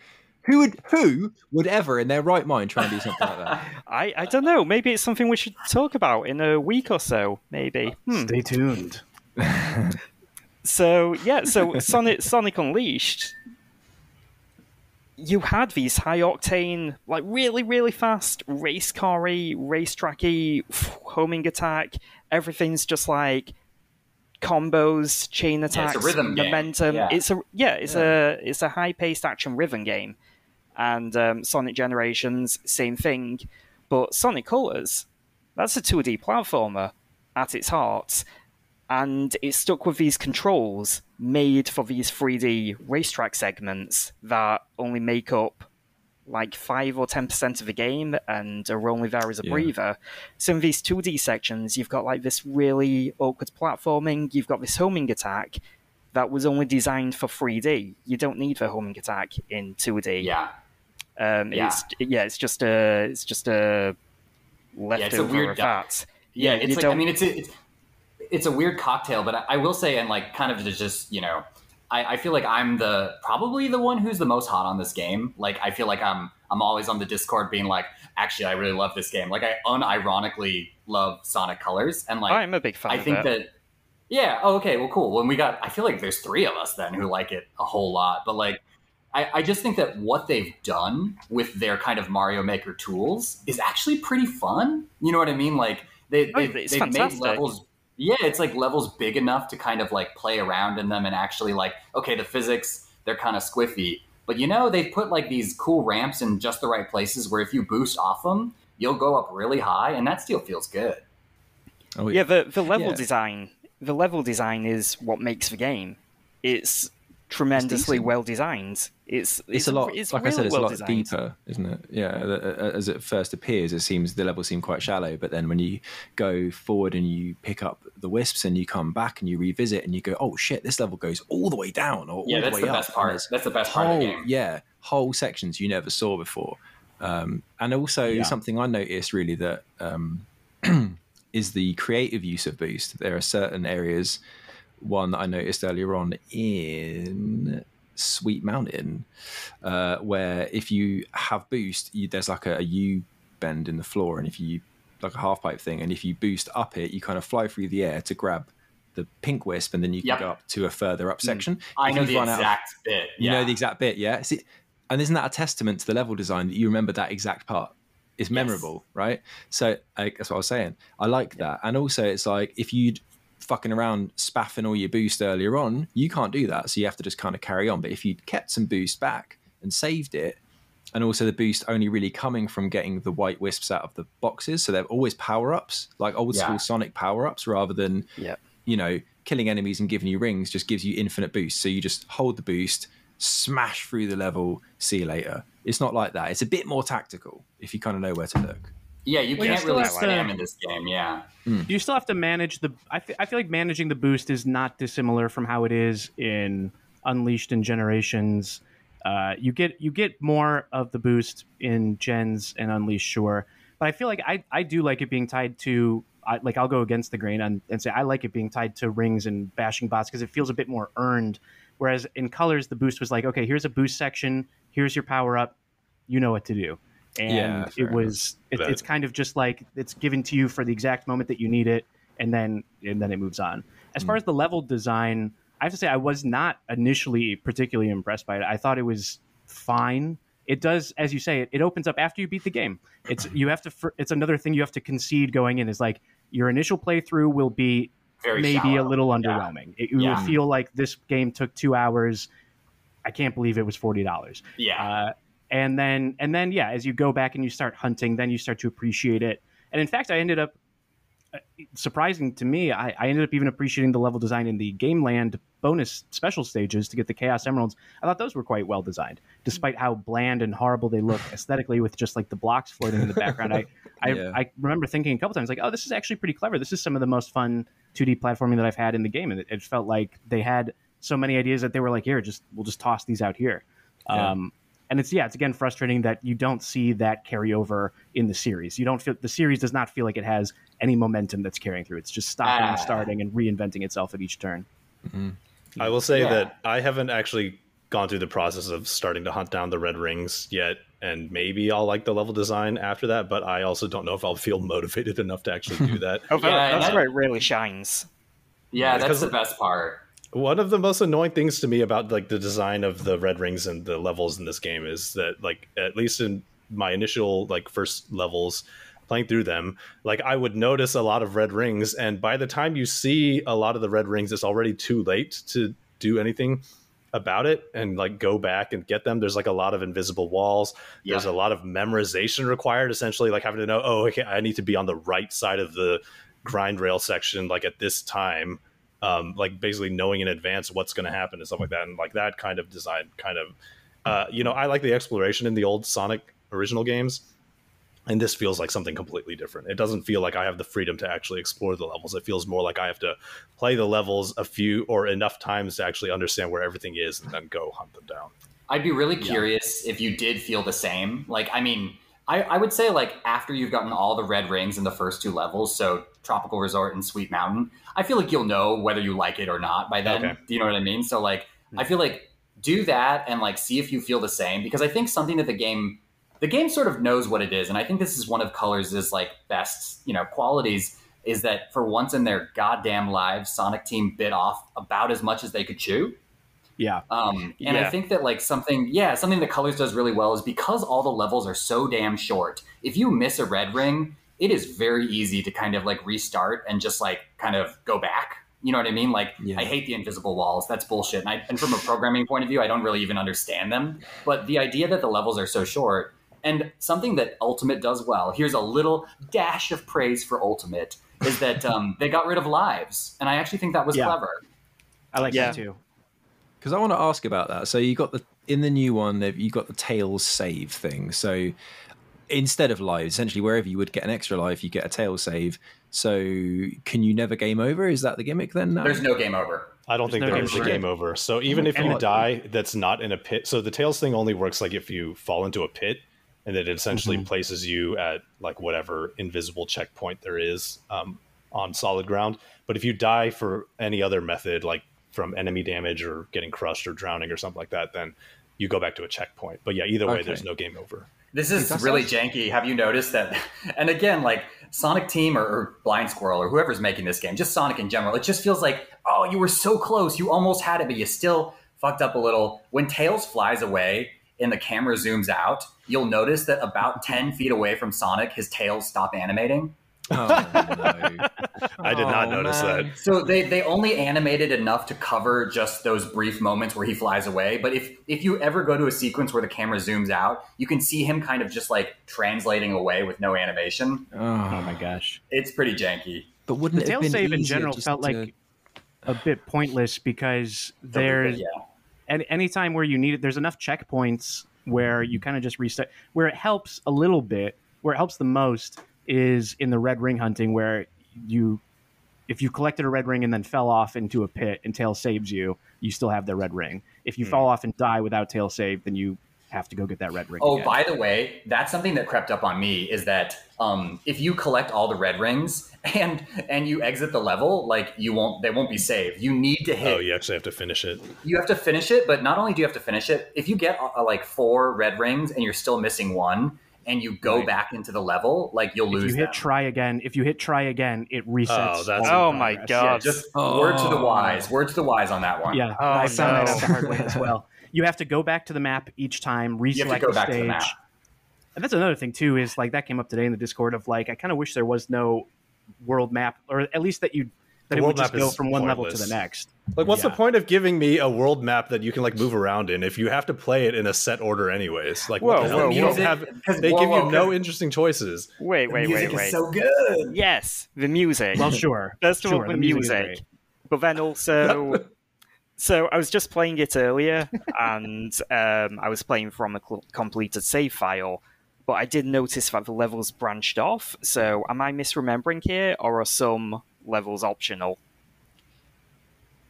Who would who would ever in their right mind try and do something like that? I, I don't know. Maybe it's something we should talk about in a week or so. Maybe. Hmm. Stay tuned. So yeah, so Sonic Sonic Unleashed. You had these high octane, like really, really fast race car-y, racetracky, homing attack. Everything's just like combos, chain Yeah, it's attacks, rhythm game. momentum. Yeah. It's a yeah, it's a it's a high-paced action rhythm game. And um, Sonic Generations, same thing, but Sonic Colors, that's a 2D platformer at its heart and it stuck with these controls made for these 3D racetrack segments that only make up like 5 or 10% of the game and are only there as a Yeah. breather. So in these 2D sections, you've got like this really awkward platforming, you've got this homing attack that was only designed for 3D. You don't need the homing attack in 2D. Yeah. Um, Yeah. It's yeah, it's just a it's just a leftover it's a weird of duck. that. Yeah, you it's like don't- I mean it's a, it's it's a weird cocktail, but I, I will say and like kind of to just you know I, I feel like I'm the probably the one who's the most hot on this game. Like I feel like I'm I'm always on the Discord being like, actually I really love this game. Like I unironically love Sonic Colors and like I'm a big fan I think it. that yeah, oh, okay, well cool. When we got I feel like there's three of us then who like it a whole lot. But like I, I just think that what they've done with their kind of Mario Maker tools is actually pretty fun. You know what I mean? Like they, Oh, they they've made levels yeah, it's like levels big enough to kind of like play around in them and actually like, okay, the physics, they're kind of squiffy. But you know, they've put like these cool ramps in just the right places where if you boost off them, you'll go up really high and that still feels good. Oh, Yeah, the the level Yeah. design, the level design is what makes the game. It's tremendously well designed. It's it's a lot It's like really i said it's well a lot designed. deeper isn't it yeah as it first appears it seems the levels seem quite shallow but then when you go forward and you pick up the wisps and you come back and you revisit and you go oh shit this level goes all the way down or Yeah, all that's the the way up best part. That's the best part of the whole game. yeah whole sections you never saw before um, and also Yeah. something i noticed really that um, is the creative use of boost there are certain areas one that i noticed earlier on in sweet mountain uh, where if you have boost, you, there's like a, a U bend in the floor, and if you like a half pipe thing, and if you boost up it, you kind of fly through the air to grab the pink wisp, and then you can go up to a further up section. I If know the out of- exact bit. you know the exact bit, yeah. See, and isn't that a testament to the level design that you remember that exact part? It's memorable, right? So I, that's what I was saying. I like that, and also it's like if you'd fucking around spaffing all your boost earlier on, you can't do that, so you have to just kind of carry on. But if you'd kept some boost back and saved it, and also the boost only really coming from getting the white wisps out of the boxes, so they're always power ups, like old Yeah. school Sonic power ups, rather than Yeah. you know, killing enemies and giving you rings just gives you infinite boost. So you just hold the boost, smash through the level, see you later. It's not like that. It's a bit more tactical if you kind of know where to look. Yeah, you Well, can't still really have to- in this game. Yeah. you still have to manage the I I feel like managing the boost is not dissimilar from how it is in unleashed and generations. Uh, you get you get more of the boost in gens and unleashed sure. But i feel like i, I do like it being tied to I, like i'll go against the grain and, and say i like it being tied to rings and bashing bots because it feels a bit more earned. Whereas in colors the boost was like okay here's a boost section. Here's your power up. You know what to do and Yeah, it was it, it's kind of just like it's given to you for the exact moment that you need it and then and then it moves on As far as the level design, I have to say I was not initially particularly impressed by it. I thought it was fine. It does, as you say, it, it opens up after you beat the game. It's you have to. fir- It's another thing you have to concede going in. Is like your initial playthrough will be Very maybe a shallow. little Yeah. underwhelming. It, Yeah. will feel like this game took two hours. I can't believe it was forty dollars. Yeah. Uh, and then and then yeah, as you go back and you start hunting, then you start to appreciate it. And in fact, I ended up surprising to me. I, I ended up even appreciating the level design in the Game Land bonus special stages to get the Chaos Emeralds. I thought those were quite well designed, despite how bland and horrible they look aesthetically with just like the blocks floating in the background. I I, I remember thinking a couple times like, oh, this is actually pretty clever. This is some of the most fun 2D platforming that I've had in the game, and it, it felt like they had so many ideas that they were like, here, just we'll just toss these out here. Yeah. Um, and it's yeah, it's again frustrating that you don't see that carryover in the series. You don't feel the series does not feel like it has any momentum that's carrying through. It's just stopping Ah. and starting and reinventing itself at each turn. I will say Yeah. that I haven't actually gone through the process of starting to hunt down the red rings yet, and maybe I'll like the level design after that. But I also don't know if I'll feel motivated enough to actually do that. Oh, Yeah, that's where it really shines. yeah, that's the best part. One of the most annoying things to me about like the design of the red rings and the levels in this game is that like at least in my initial like first levels playing through them like I would notice a lot of red rings and by the time you see a lot of the red rings it's already too late to do anything about it and like go back and get them. There's like a lot of invisible walls. There's a lot of memorization required essentially like having to know oh okay I need to be on the right side of the grind rail section like at this time um, like basically knowing in advance what's going to happen and stuff like that. And like that kind of design, kind of, uh, you know, I like the exploration in the old Sonic original games, and this feels like something completely different. It doesn't feel like I have the freedom to actually explore the levels. It feels more like I have to play the levels a few or enough times to actually understand where everything is and then go hunt them down. I'd be really curious if you did feel the same. Like, I mean, I, I would say like after you've gotten all the red rings in the first two levels, so Tropical Resort in Sweet Mountain, I feel like you'll know whether you like it or not by then. Okay. Do you know what I mean? So like, I feel like do that and like see if you feel the same because I think something that the game the game sort of knows what it is, and I think this is one of Colors' like best you know qualities is that for once in their goddamn lives, Sonic Team bit off about as much as they could chew. Yeah. Um, and I think that like something, yeah, something that Colors does really well is because all the levels are so damn short. If you miss a red ring, it is very easy to kind of like restart and just like kind of go back. You know what I mean? Like Yeah. I hate the invisible walls. That's bullshit. And, I, and from a programming point of view, I don't really even understand them. But the idea that the levels are so short and something that Ultimate does well. Here's a little dash of praise for Ultimate is that um, they got rid of lives, and I actually think that was Yeah. clever. I like Yeah. that too. Because I want to ask about that. So you got the in the new one, they've- you got the tails save thing. So instead of lives, essentially wherever you would get an extra life, you get a tail save. So can you never game over? Is that the gimmick then? No. There's no game over. I don't think no there game a over. game over. So even if you die, that's not in a pit. So the tails thing only works like if you fall into a pit, and then it essentially places you at like whatever invisible checkpoint there is um, on solid ground. But if you die for any other method, like from enemy damage or getting crushed or drowning or something like that, then you go back to a checkpoint. But yeah, either way, Okay. there's no game over. This is really janky. Have you noticed that? And again, like Sonic Team or, or Blind Squirrel or whoever's making this game, just Sonic in general, it just feels like, oh, you were so close. You almost had it, but you still fucked up a little. When Tails flies away and the camera zooms out, you'll notice that about 10 feet away from Sonic, his tails stop animating. Oh, no. I did not Oh, notice man. that. So they, they only animated enough to cover just those brief moments where he flies away. But if if you ever go to a sequence where the camera zooms out, you can see him kind of just like translating away with no animation. Oh Oh, my gosh. It's pretty janky. but wouldn't The it tail save in general felt to- like a bit pointless because there's yeah. any anytime where you need it, there's enough checkpoints where you kind of just reset. Where it helps a little bit, where it helps the most is in the red ring hunting, where you, if you collected a red ring and then fell off into a pit and tail saves you, you still have the red ring. If you fall off and die without tail save, then you have to go get that red ring. Oh, again. by the way, that's something that crept up on me is that um, if you collect all the red rings and and you exit the level, like you won't, they won't be saved. You need to hit Oh, you actually have to finish it. you have to finish it, but not only do you have to finish it, if you get uh, like four red rings and you're still missing one, and you go Right. back into the level, like you'll If lose. If you hit them. try again, if you hit try again, it resets. Oh, that's- Oh my. God. Yeah, just word to the Oh. wise. Word to the wise on that one. Yeah, Oh, I found that out the hard way as well. You have to go back to the map each time, reselect You have to go the back to stage. the map. And that's another thing too is like that came up today in the Discord of like I kind of wish there was no world map, or at least that you that The it world would just map go is from one level to the pointless. next. Like, what's the point of giving me a world map that you can like move around in if you have to play it in a set order anyways? Like, what Whoa, the hell? whoa, you whoa. don't have. They whoa, give whoa, you no interesting choices. Wait, the wait, music wait, wait. is so good. yes, the music. Well, sure. First of all, sure, the music music, but then also, so I was just playing it earlier, and um, I was playing from a cl- completed save file, but I did notice that the levels branched off. So, am I misremembering here, or are some levels optional?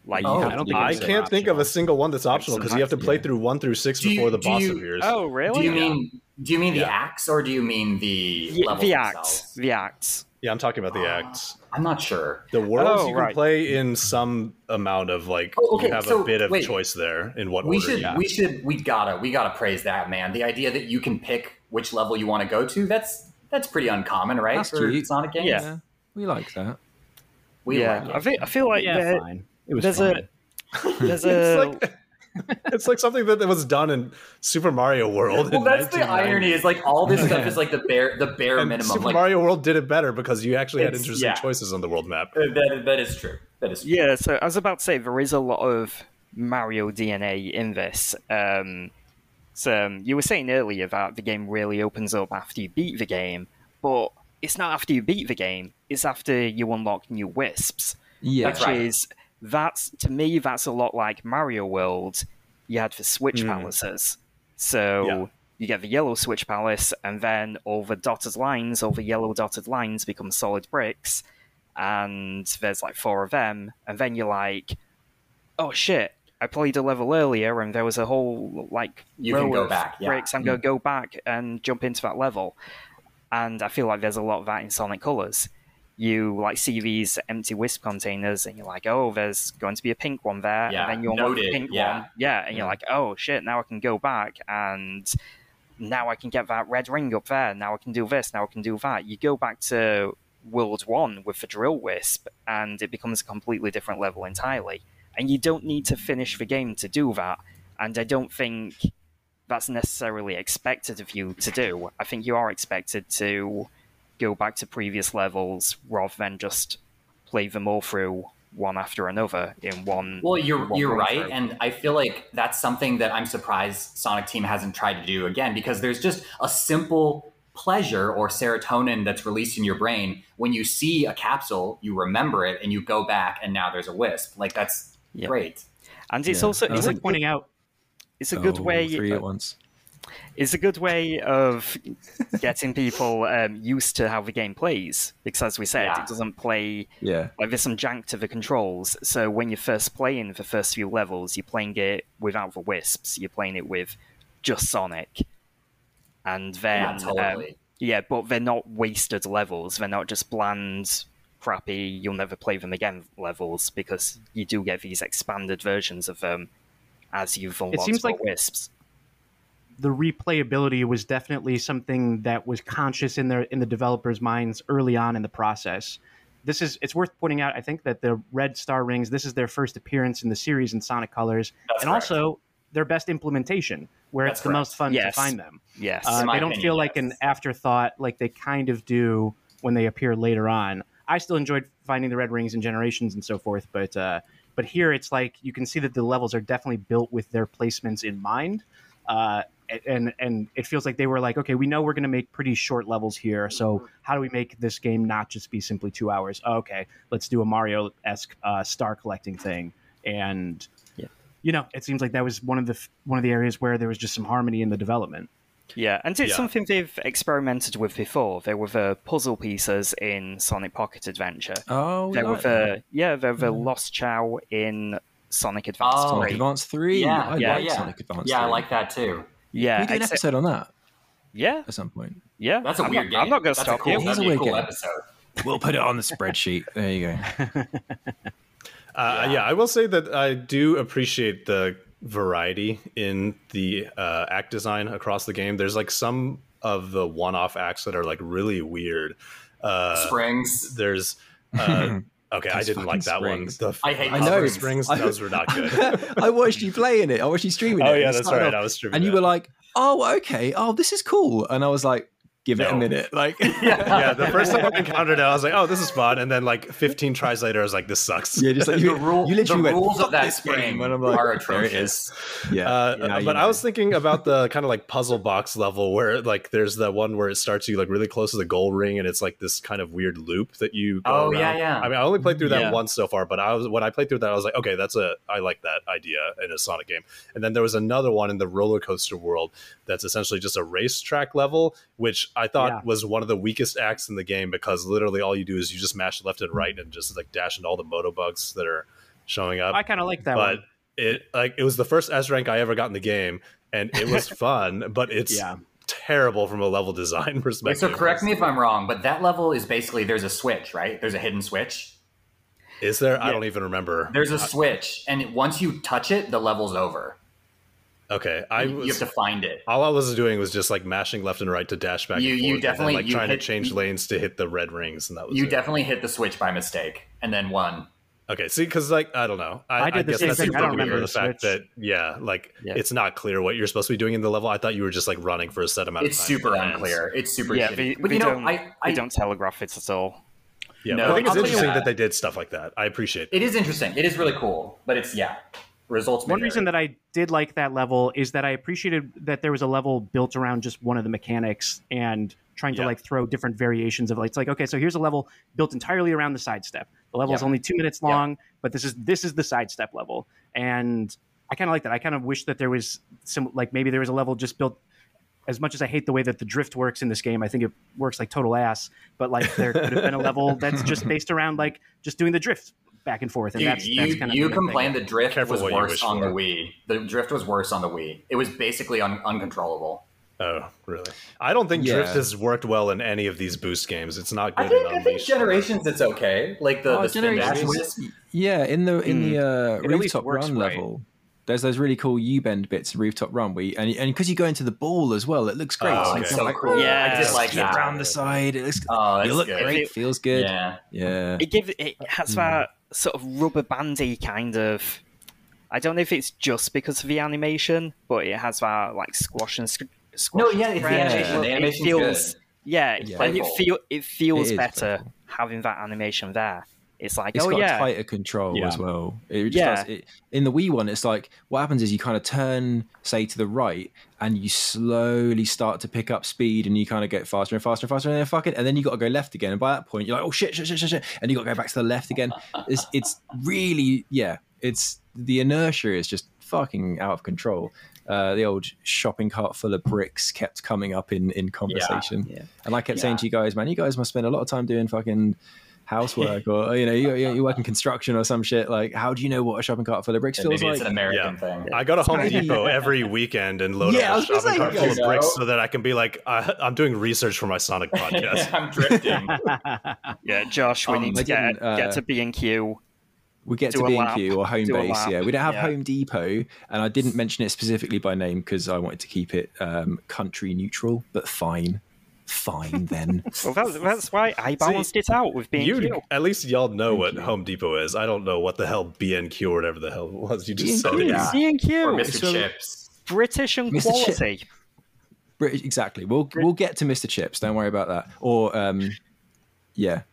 Like, Oh, you I don't think I it's use it. can't think of a single one that's optional because you have to play yeah. through one through six Do you- before the boss you- appears. Oh, really? Do you mean do you mean the Yeah. acts or do you mean the Y- levels the themselves? acts? The acts. Yeah, I'm talking about the Ah. acts. I'm not sure. The worlds Oh, you can right. play in some amount of like Oh, okay, you have so, a bit of wait. choice there in what We order. should you- we should we gotta we gotta praise that man. The idea that you can pick which level you want to go to that's that's pretty uncommon, right? That's for. Sonic games. Yeah. Yeah, we like that. We yeah, like it. I feel, I feel like yeah, there- fine. It was there's fine. a there's it's a like it's like something that was done in Super Mario World. well, that's the irony. Is like all this stuff is like the bare the bare And minimum. Super like Mario World did it better because you actually had interesting yeah. choices on the world map. uh, that, that is true. That is true. Yeah, so I was about to say there is a lot of Mario DNA in this. Um, so um, you were saying earlier that the game really opens up after you beat the game, but it's not after you beat the game. It's after you unlock new wisps, Yeah, which right. is that's to me that's a lot like Mario World. You had for Switch Mm. palaces, so. Yeah. You get the yellow switch palace, and then all the dotted lines, all the yellow dotted lines become solid bricks, and there's like four of them, and then you're like, oh shit, I played a level earlier and there was a whole like You row can go of back, yeah. bricks. I'm gonna go back and jump into that level, and I feel like there's a lot of that in Sonic Colors. You like see these empty wisp containers, and you're like, oh, there's going to be a pink one there, Yeah, and then you unlock the pink yeah. one, yeah, and you're like, oh shit, now I can go back and now I can get that red ring up there. Now I can do this. Now I can do that. You go back to World One with the drill wisp, and it becomes a completely different level entirely. And you don't need to finish the game to do that. And I don't think that's necessarily expected of you to do. I think you are expected to go back to previous levels rather than just play them all through one after another in one. Well, you're one you're right, through. and I feel like that's something that I'm surprised Sonic Team hasn't tried to do again because there's just a simple pleasure or serotonin that's released in your brain when you see a capsule, you remember it, and you go back, and now there's a wisp. Like that's Yeah. great. and it's Yeah. also it's like pointing out. It's a good Oh, way three at once. it's a good way of getting people um, used to how the game plays because as we said Yeah. it doesn't play Yeah, like there's some jank to the controls. So when you're first playing the first few levels you're playing it without the wisps you're playing it with just sonic. And then Yeah, um, yeah but they're not wasted levels. They're not just bland crappy you'll never play them again levels because you do get these expanded versions of them as you've unlocked seems like- wisps the replayability was definitely something that was conscious in their in the developers' minds early on in the process. This is it's worth pointing out. I think that the Red Star Rings. This is their first appearance in the series in Sonic Colors, That's and correct. also their best implementation, where That's it's the correct. most fun Yes. to find them. yes Uh, they don't opinion, feel like an afterthought, like they kind of do when they appear later on. I still enjoyed finding the red rings in Generations and so forth, but uh, but here it's like you can see that the levels are definitely built with their placements in mind, uh, and and it feels like they were like, okay, we know we're going to make pretty short levels here, so how do we make this game not just be simply two hours? Oh, okay, let's do a Mario esque uh, star collecting thing, and Yeah. you know, it seems like that was one of the one of the areas where there was just some harmony in the development. Yeah, and it's Yeah. something they've experimented with before. There were the puzzle pieces in Sonic Pocket Adventure. Oh, we there were like that. the yeah, there were the Lost Chao in Sonic Advance Oh. Sonic 3. Advance Three. Yeah, I yeah, like yeah. Sonic Advance. yeah, I like that too. Yeah, we do an except- episode on that yeah, at some point. yeah. That's a I'm weird not, game. I'm not going to That's a stop cool, you. Here's a a weird cool game. episode. We'll put it on the spreadsheet. There you go. Uh, yeah. I will say that I do appreciate the variety in the uh, act design across the game. There's like some of the one-off acts that are like really weird. Uh, Springs. There's uh, okay, I didn't like fucking that one. springs. The, I hate I know. springs. I- Those were not good. I watched you playing it. I watched you streaming it. oh and yeah, that's right. off- I was streaming. and you that. were like, "Oh, okay. Oh, this is cool." And I was like, "Give it a minute." Like, yeah, the first time I encountered it, I was like, "Oh, this is fun," and then like 15 tries later, I was like, "This sucks." yeah, just like The, you, rule, you literally the went, rules "Fuck of that this game," spring and I'm like, are "There it atrocious. Yeah, Uh, yeah, you but I was thinking about the kind of like puzzle box level where like there's that one where it starts you like really close to the goal ring and it's like this kind of weird loop that you go Oh, around. yeah, yeah. I mean, I only played through that Yeah. once so far, but I was when I played through that, I was like, okay, that's a I like that idea in a Sonic game. And then there was another one in the roller coaster world that's essentially just a racetrack level, which I thought Yeah. was one of the weakest acts in the game because literally all you do is you just mash left and right and just like dash into all the moto bugs that are showing up I kind of like that but one. it like it was the first S rank I ever got in the game, and it was fun. But it's Yeah. terrible from a level design Wait, perspective. so correct me if I'm wrong, but that level is basically there's a switch, right? There's a hidden switch. Is there? I don't even remember. There's a switch, and once you touch it, the level's over. Okay, I you, was. you have to find it. all I was doing was just like mashing left and right to dash back. You- and you forth, and then, definitely- like you trying hit- to change lanes to hit the red rings, and that was You it. definitely hit the switch by mistake and then won. Okay, see, because like I don't know, I, I did the guess same thing. I don't remember the the fact that yeah, like Yeah. it's not clear what you're supposed to be doing in the level. I thought you were just like running for a set amount It's of time. It's super and it unclear. It's super yeah, shitty. they, but they you know, don't, I, I don't telegraph it at all. Yeah, No, I think it's I'll interesting what. that they did stuff like that. I appreciate. It It is interesting. It is really cool, but it's yeah. Results. One reason that I did like that level is that I appreciated that there was a level built around just one of the mechanics and trying to Yeah. like throw different variations of like it's like okay, so here's a level built entirely around the sidestep. The level is only two minutes Yeah. long, but this is this is the sidestep level, and I kind of like that. I kind of wish that there was some like maybe there was a level just built. As much as I hate the way that the drift works in this game, I think it works like total ass. But like there could have been a level that's just based around like just doing the drift back and forth, and Dude, that's you, that's kind of you the thing. complained the drift Careful was worse wish on the for. Wii. The drift was worse on the Wii. It was basically un- uncontrollable. Oh, really? I don't think Yeah. drift has worked well in any of these boost games. It's not good I think, in I think Generations it's okay. Like the, Oh, the spin Generations- Yeah, in the in the uh, It rooftop run right. level, there's those really cool U bend bits in rooftop run where you, and and because you go into the ball as well, it looks great. Oh, So you okay. So like, cool. Yeah, I did like skip around the side. It looks, Oh, that's you look good. great. Feels good. Yeah. Yeah. It gives it has that sort of rubber bandy kind of. I don't know if it's just because of the animation, but it has that like squash and sc- squash. No, yeah, it's the stretch. animation. The It feels, good. yeah, Yeah. like it Playful. feel it feels It is better playful. having that animation there. It's like, It's oh got yeah, tighter control Yeah. as well. It just Yeah. does, it, in the Wii one, it's like what happens is you kind of turn, say, to the right, and you slowly start to pick up speed, and you kind of get faster and faster and faster, and then fuck it, and then you got to go left again. And by that point, you're like, oh shit, shit, shit, shit, shit, and you got to go back to the left again. It's it's really yeah. It's the inertia is just fucking out of control. Uh, the old shopping cart full of bricks kept coming up in in conversation, Yeah. and I kept Yeah. saying to you guys, man, you guys must spend a lot of time doing fucking housework or you know you, you you work in construction or some shit like how do you know what a shopping cart full of bricks Yeah, feels maybe like it's an American Yeah. thing. I go to Home Depot every weekend and load Yeah, up a shopping say, cart full of go. bricks so that I can be like, I, I'm doing research for my Sonic podcast. I'm drifting. yeah. Josh, we Um, need to get uh, get to B and Q. we get Do to B&Q lap. or home Do base yeah we don't have Yeah. home depot and i didn't mention it specifically by name because i wanted to keep it um, country neutral but fine fine then Well, that's, that's why I balanced it out with B&Q. at least y'all know what. Home Depot is. I don't know what the hell B&Q or whatever the hell it was. You just said B&Q. Yeah. B or Mr. so- Chips. British and Mr. Chip. quality. British, exactly we'll we'll get to mr chips don't worry about that or um yeah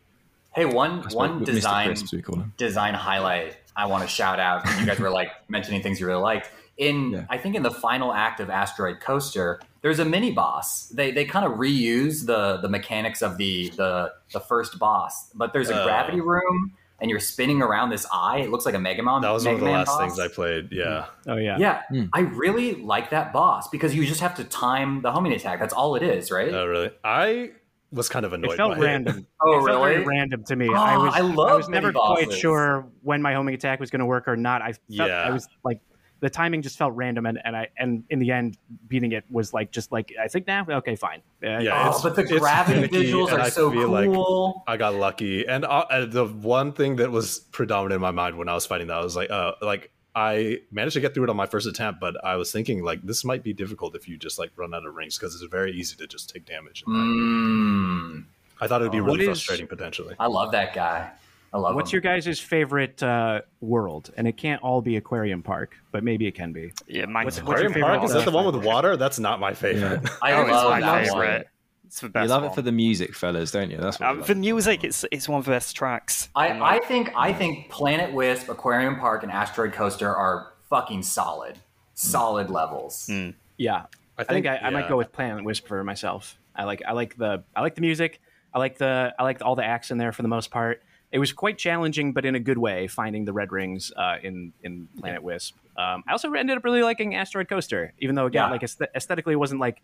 Hey, one one design Crisps, we call design highlight I want to shout out. You guys were like mentioning things you really liked. In Yeah. I think in the final act of Asteroid Coaster, there's a mini boss. They they kind of reuse the the mechanics of the the the first boss, but there's a Oh. gravity room and you're spinning around this eye. It looks like a Mega Man. That was one of the Man last boss. things I played. Yeah. Oh yeah. Yeah, Hmm. I really like that boss because you just have to time the homing attack. That's all it is, right? Oh, really? I was kind of annoyed It felt by random. Oh, it felt very really? random to me. Oh, I was I love was never mini quite sure when my homing attack was going to work or not. I felt, Yeah. I was like the timing just felt random, and, and I and in the end, beating it was like just like I think now okay fine. Uh, Yeah, Oh, it's- but the it's gravity finicky, visuals are I so feel like- cool. I got lucky, and uh, uh, the one thing that was predominant in my mind when I was fighting that I was like, uh, like I managed to get through it on my first attempt, but I was thinking like this might be difficult if you just like run out of rings because it's very easy to just take damage. Mm, I thought it would be What really is- frustrating potentially. I love that guy. I love What's him. your guys' favorite uh, world? And it can't all be Aquarium Park, but maybe it can be. Yeah, mine's What's- what's Aquarium your favorite Park is that the one? one with water? That's not my favorite. I Oh, love my that favorite. one. It's the You love one. it for the music, fellas, don't you? That's what Uh, we love. for music, it's it's one of the best tracks. I, And, I think I think Planet Wisp, Aquarium Park, and Asteroid Coaster are fucking solid, solid levels. Mm. Yeah, I think I, I might go with Planet Wisp for myself. I like I like the I like the music. I like the I like all the acts in there for the most part. It was quite challenging, but in a good way, finding the red rings uh, in in Planet Wisp. Um, I also ended up really liking Asteroid Coaster, even though again, Yeah. like aesthet- aesthetically, it wasn't like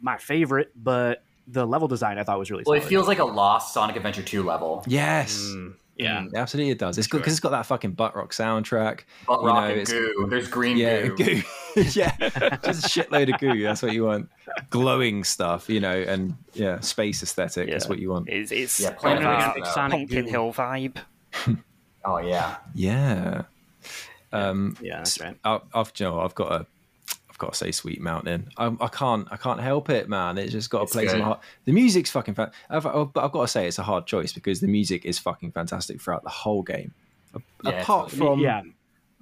my favorite, but the level design I thought was really. Well, it feels like a lost Sonic Adventure 2 level. yes. Mm, yeah. Mm, absolutely it does. It's good because it's got that fucking butt rock soundtrack. But You rock know, and it's- goo. There's green Yeah, goo. goo. yeah, just a shitload of goo. That's what you want. Glowing stuff, you know, and yeah, space aesthetic. That's Yeah. what you want. It's, it's Yeah, got Planet that Wisp, though. Sonic Pumpkin goo. Hill vibe. Oh yeah. Yeah. Um, Yeah, that's right. I, I've, you know, I've got to, I've got to say, Sweet Mountain. I, I can't, I can't help it, man. It's just got a It's place in my heart. The music's fucking fan. I've, I've, but I've got to say, it's a hard choice because the music is fucking fantastic throughout the whole game. Yeah, Apart from, yeah,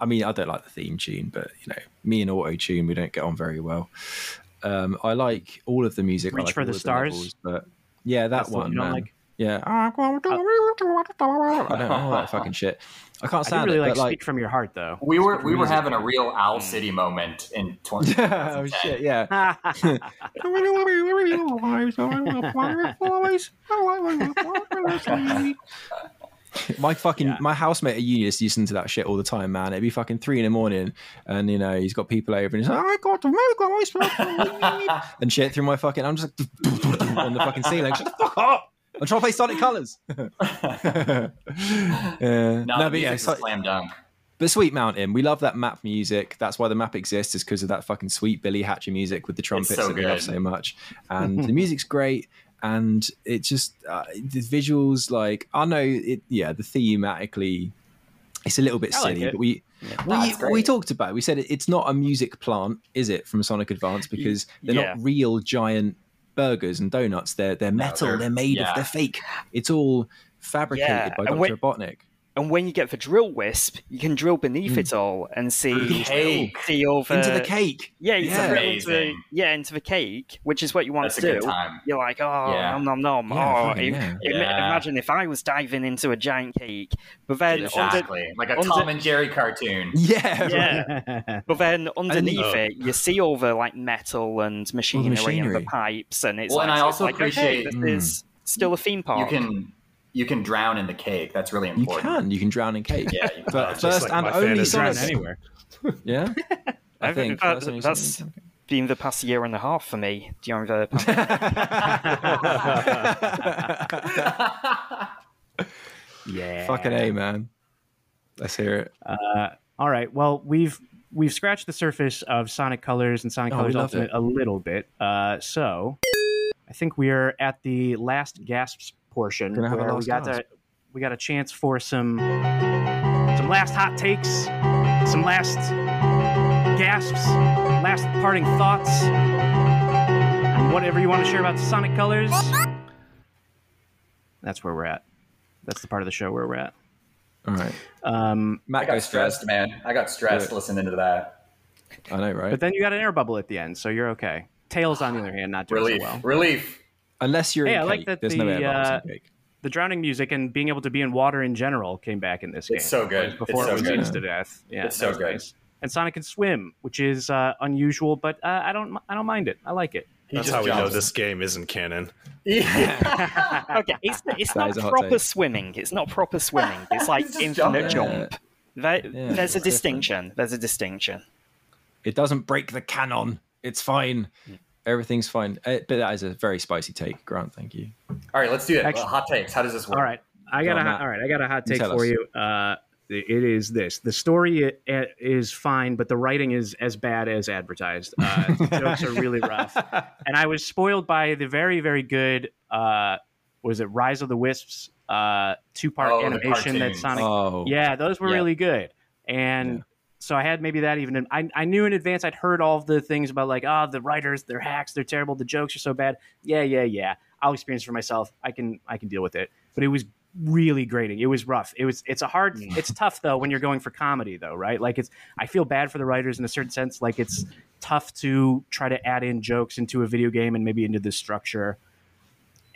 I mean, I don't like the theme tune, but you know, me and auto tune, we don't get on very well. Um, I like all of the music. I Reach like for the of Stars? levels, but yeah, that That's one one, man. like? Yeah, I don't know all that fucking shit. I can't I really it. like, but like, "Speak from Your Heart" though. We were we were having a real Owl mm. City moment in 20, oh 2010. shit, yeah. my fucking Yeah. my housemate at uni used to listen to that shit all the time, man. It'd be fucking three in the morning, and you know he's got people over, and he's like, "I got to make and shit through my fucking. I'm just like on the fucking ceiling. Shut the fuck up! I'm trying to play Sonic Colors. yeah. No, no, but yeah, music's so- a slam dunk. but Sweet Mountain, we love that map music. That's why the map exists, is because of that fucking sweet Billy Hatcher music with the trumpets so that we love good. so much. And the music's great, and it just uh, the visuals, like I know it, yeah, the thematically, it's a little bit I like silly, it. but we. No, we, we talked about it. We said it, it's not a music plant, is it, from Sonic Advance? Because they're Yeah. not real giant burgers and donuts. They're they're metal. they're- they're, made yeah. of. They're fake. It's all fabricated Yeah, by Dr. when- Robotnik. And when you get the drill wisp, you can drill beneath Mm. it all and see Cake. see all the Into the cake. Yeah, you Yeah. into the, yeah into the cake, which is what you want That's a to good do. time. You're like, oh, Yeah. nom nom nom. Yeah, oh, fucking im- yeah. Yeah. imagine if I was diving into a giant cake, but then under, like a under- Tom and Jerry cartoon. Yeah. yeah, but then underneath it, you see all the like metal and machinery, and machinery. the pipes, and it's Well, like, and I also it's like, okay, appreciate- this Mm. is still a theme park. You park. can you can drown in the cake. That's really important. You can. You can drown in cake. Yeah, you can. But first like and my only. Drown Sonic. anywhere. Yeah. I I think think that- first only that's- been the past year and a half for me during the Yeah. Fucking a man. Let's hear it. Uh, all right. Well, we've we've scratched the surface of Sonic Colors and Sonic Oh, Colors love Ultimate a little bit. Uh, so I think we're at the last gasps portion Gonna have a where we last got gasp. to we got a chance for some some last hot takes, some last gasps, last parting thoughts, and whatever you want to share about Sonic Colors. That's where we're at. That's the part of the show where we're at. All right. Um, Matt I got goes stressed, first. man. I got stressed Do it. listening to that. I know, right? But then you got an air bubble at the end, so you're okay. Tails, on the other hand, not doing Relief. so well. Relief. Unless you're Hey, in I cake, like that there's the, air bubbles uh. The drowning music and being able to be in water in general came back in this game. It's so good. Before It's so it was good. used to death. Yeah, It's so good. nice. And Sonic can swim, which is uh, unusual, but uh, I don't I don't mind it. I like it. He That's how we know jumps. this game isn't canon. Yeah. okay, it's, it's not is a hot proper take. swimming. It's not proper swimming. It's like infinite jumping. jump. There, Yeah, there's a it's different. distinction. There's a distinction. It doesn't break the canon. It's fine. Everything's fine. Uh, but that is a very spicy take, Grant. Thank you. All right, let's do it. Actually- hot takes. How does this work? All right, I got Go a on, hot, all right. I got a hot take for us. you. Uh, it is this: the story i- i- is fine, but the writing is as bad as advertised. Uh, jokes are really rough, and I was spoiled by the very, very good. Uh, was it Rise of the Wisps? Uh, two part Oh, animation that. Sonic. Oh, Yeah, those were Yeah. really good. And Yeah. So I had maybe that even. In, I I knew in advance. I'd heard all the things about like, ah, the writers, they're hacks, they're terrible, the jokes are so bad. Yeah, yeah, yeah. I'll experience it for myself. I can I can deal with it. But it was really grating. It was rough. It was it's a hard it's tough though when you're going for comedy though, right? Like it's I feel bad for the writers in a certain sense. Like it's tough to try to add in jokes into a video game and maybe into the structure.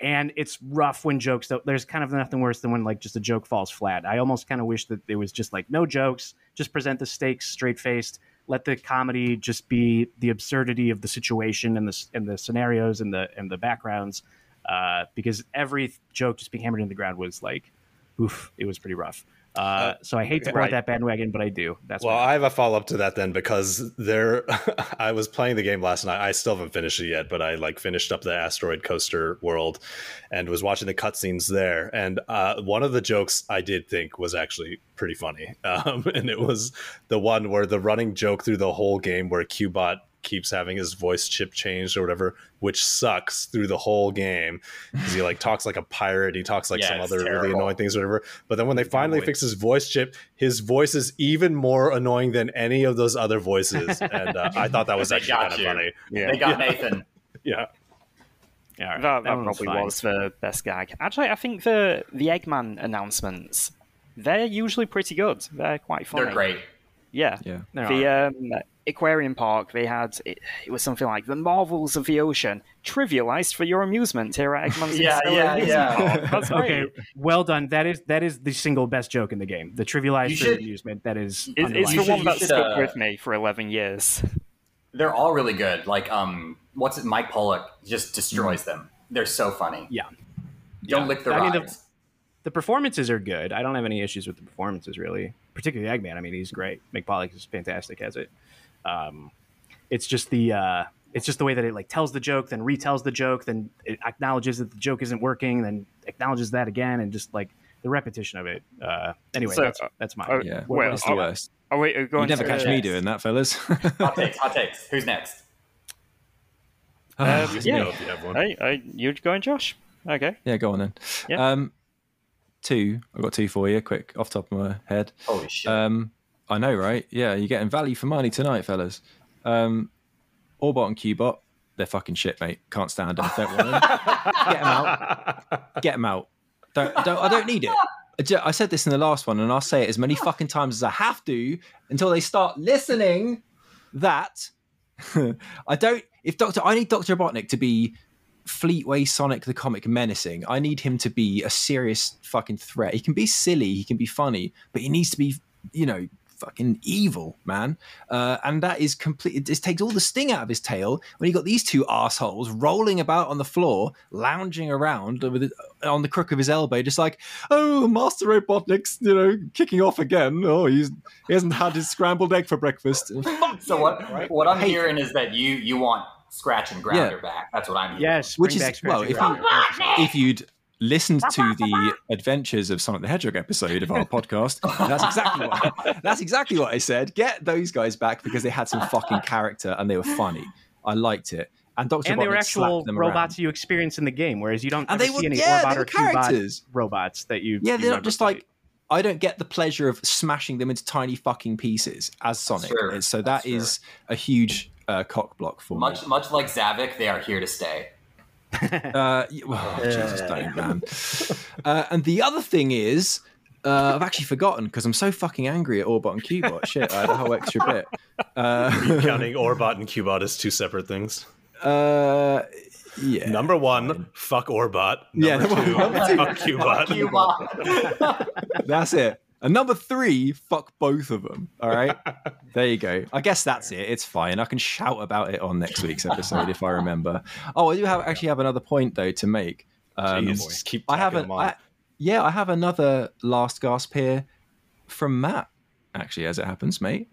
And it's rough when jokes though there's kind of nothing worse than when like just a joke falls flat. I almost kind of wish that it was just like no jokes, just present the stakes straight faced. Let the comedy just be the absurdity of the situation and the and the scenarios and the and the backgrounds uh, because every joke just being hammered in the ground was like, oof, it was pretty rough. Uh, so I hate to ride that bandwagon, but I do. That's well. I have a follow up to that then because there, I was playing the game last night. I still haven't finished it yet, but I like finished up the asteroid coaster world and was watching the cutscenes there. And uh, one of the jokes I did think was actually pretty funny, um, and it was the one where the running joke through the whole game where Cubot keeps having his voice chip changed or whatever, which sucks through the whole game because he like talks like a pirate. He talks like Yeah, some it's other really annoying things, or whatever. But then when they finally fix his voice chip, his voice is even more annoying than any of those other voices, and uh, I thought that was actually kind of you. funny. They got Nathan. Yeah, Yeah, all right. That, that one probably fine. was the best gag. Actually, I think the the Eggman announcements they're usually pretty good. They're quite funny. They're great. Yeah. Yeah. The um, aquarium park they had it, it was something like the marvels of the ocean trivialized for your amusement here at Eggman's Yeah, yeah, yeah. That's great. okay, well done. That is that is the single best joke in the game. The trivialized You for amusement. That is. It, it's the one you that should, stuck uh, with me for 11 years. They're all really good. Like, um, what's it? Mike Pollock just destroys them. They're so funny. Yeah. Don't Yeah. lick the I mean, the- the performances are good. I don't have any issues with the performances really, particularly Eggman. I mean, he's great. Mike Pollock is fantastic as it. Um, it's just the uh, it's just the way that it like tells the joke, then retells the joke, then it acknowledges that the joke isn't working, then acknowledges that again, and just like the repetition of it. Uh, anyway, So, that's, that's mine. uh, Yeah, Well, it's the I'll- worst. Oh wait, are we You never catch the- me doing that, fellas. hot takes. Hot takes. Who's next? Ah, Um, You yeah. know if you have one. Hey, hey, you going, Josh? Okay. yeah, go on then. Yeah. Um, two. I've got two for you, quick, off the top of my head. Holy shit. Um, I know, right? Yeah, you're getting value for money tonight, fellas. Um, Orbot and Cubot, they're fucking shit, mate. Can't stand them. Don't want them. Get them out. Get them out. Don't, don't, I don't need it. I I said this in the last one, and I'll say it as many fucking times as I have to until they start listening. That I don't. If Doctor, I need Doctor Robotnik to be Fleetway Sonic the comic menacing. I need him to be a serious fucking threat. He can be silly, he can be funny, but he needs to be, you know, fucking evil, man. Uh, and that is complete. It just takes all the sting out of his tail when you got these two assholes rolling about on the floor, lounging around with it, on the crook of his elbow, just like, oh, Master Robotnik's, you know, kicking off again. Oh, he's he hasn't had his scrambled egg for breakfast. Fuck so you, what? right? What I'm hearing is that you you want Scratch and Grounder Yeah. back. That's what I'm hearing. yes, Which is- well, if Grounder. if you'd listened to the Adventures of Sonic the Hedgehog episode of our podcast, that's exactly what that's exactly what I said. Get those guys back because they had some fucking character and they were funny. I liked it. And Dr. and they were actual them robots around. you experience in the game, whereas you don't And ever they were- see any yeah, Orbot they were or Cubot characters. robots that you. Yeah, they're not just played. like I don't get the pleasure of smashing them into tiny fucking pieces as Sonic. Sure, so that's that is a huge uh, cock block for Much me. much like Zavok, they are here to stay. Uh, y- well, Jesus, don't, man. Uh, and the other thing is, uh, I've actually forgotten because I'm so fucking angry at Orbot and Cubot. Shit, I had a whole extra bit. Uh, Counting Orbot and Cubot as two separate things. uh, yeah. Number one, fuck Orbot. Yeah, Number number- two, number two. fuck Cubot. Cuba. That's it. And number three, fuck both of them. All right. there you go. I guess that's it. It's fine. I can shout about it on next week's episode if I remember. Oh, I do have actually have another point though to make. Um, Jeez, just keep I tacking haven't. I, yeah, I have another last gasp here from Matt. Actually, as it happens, mate.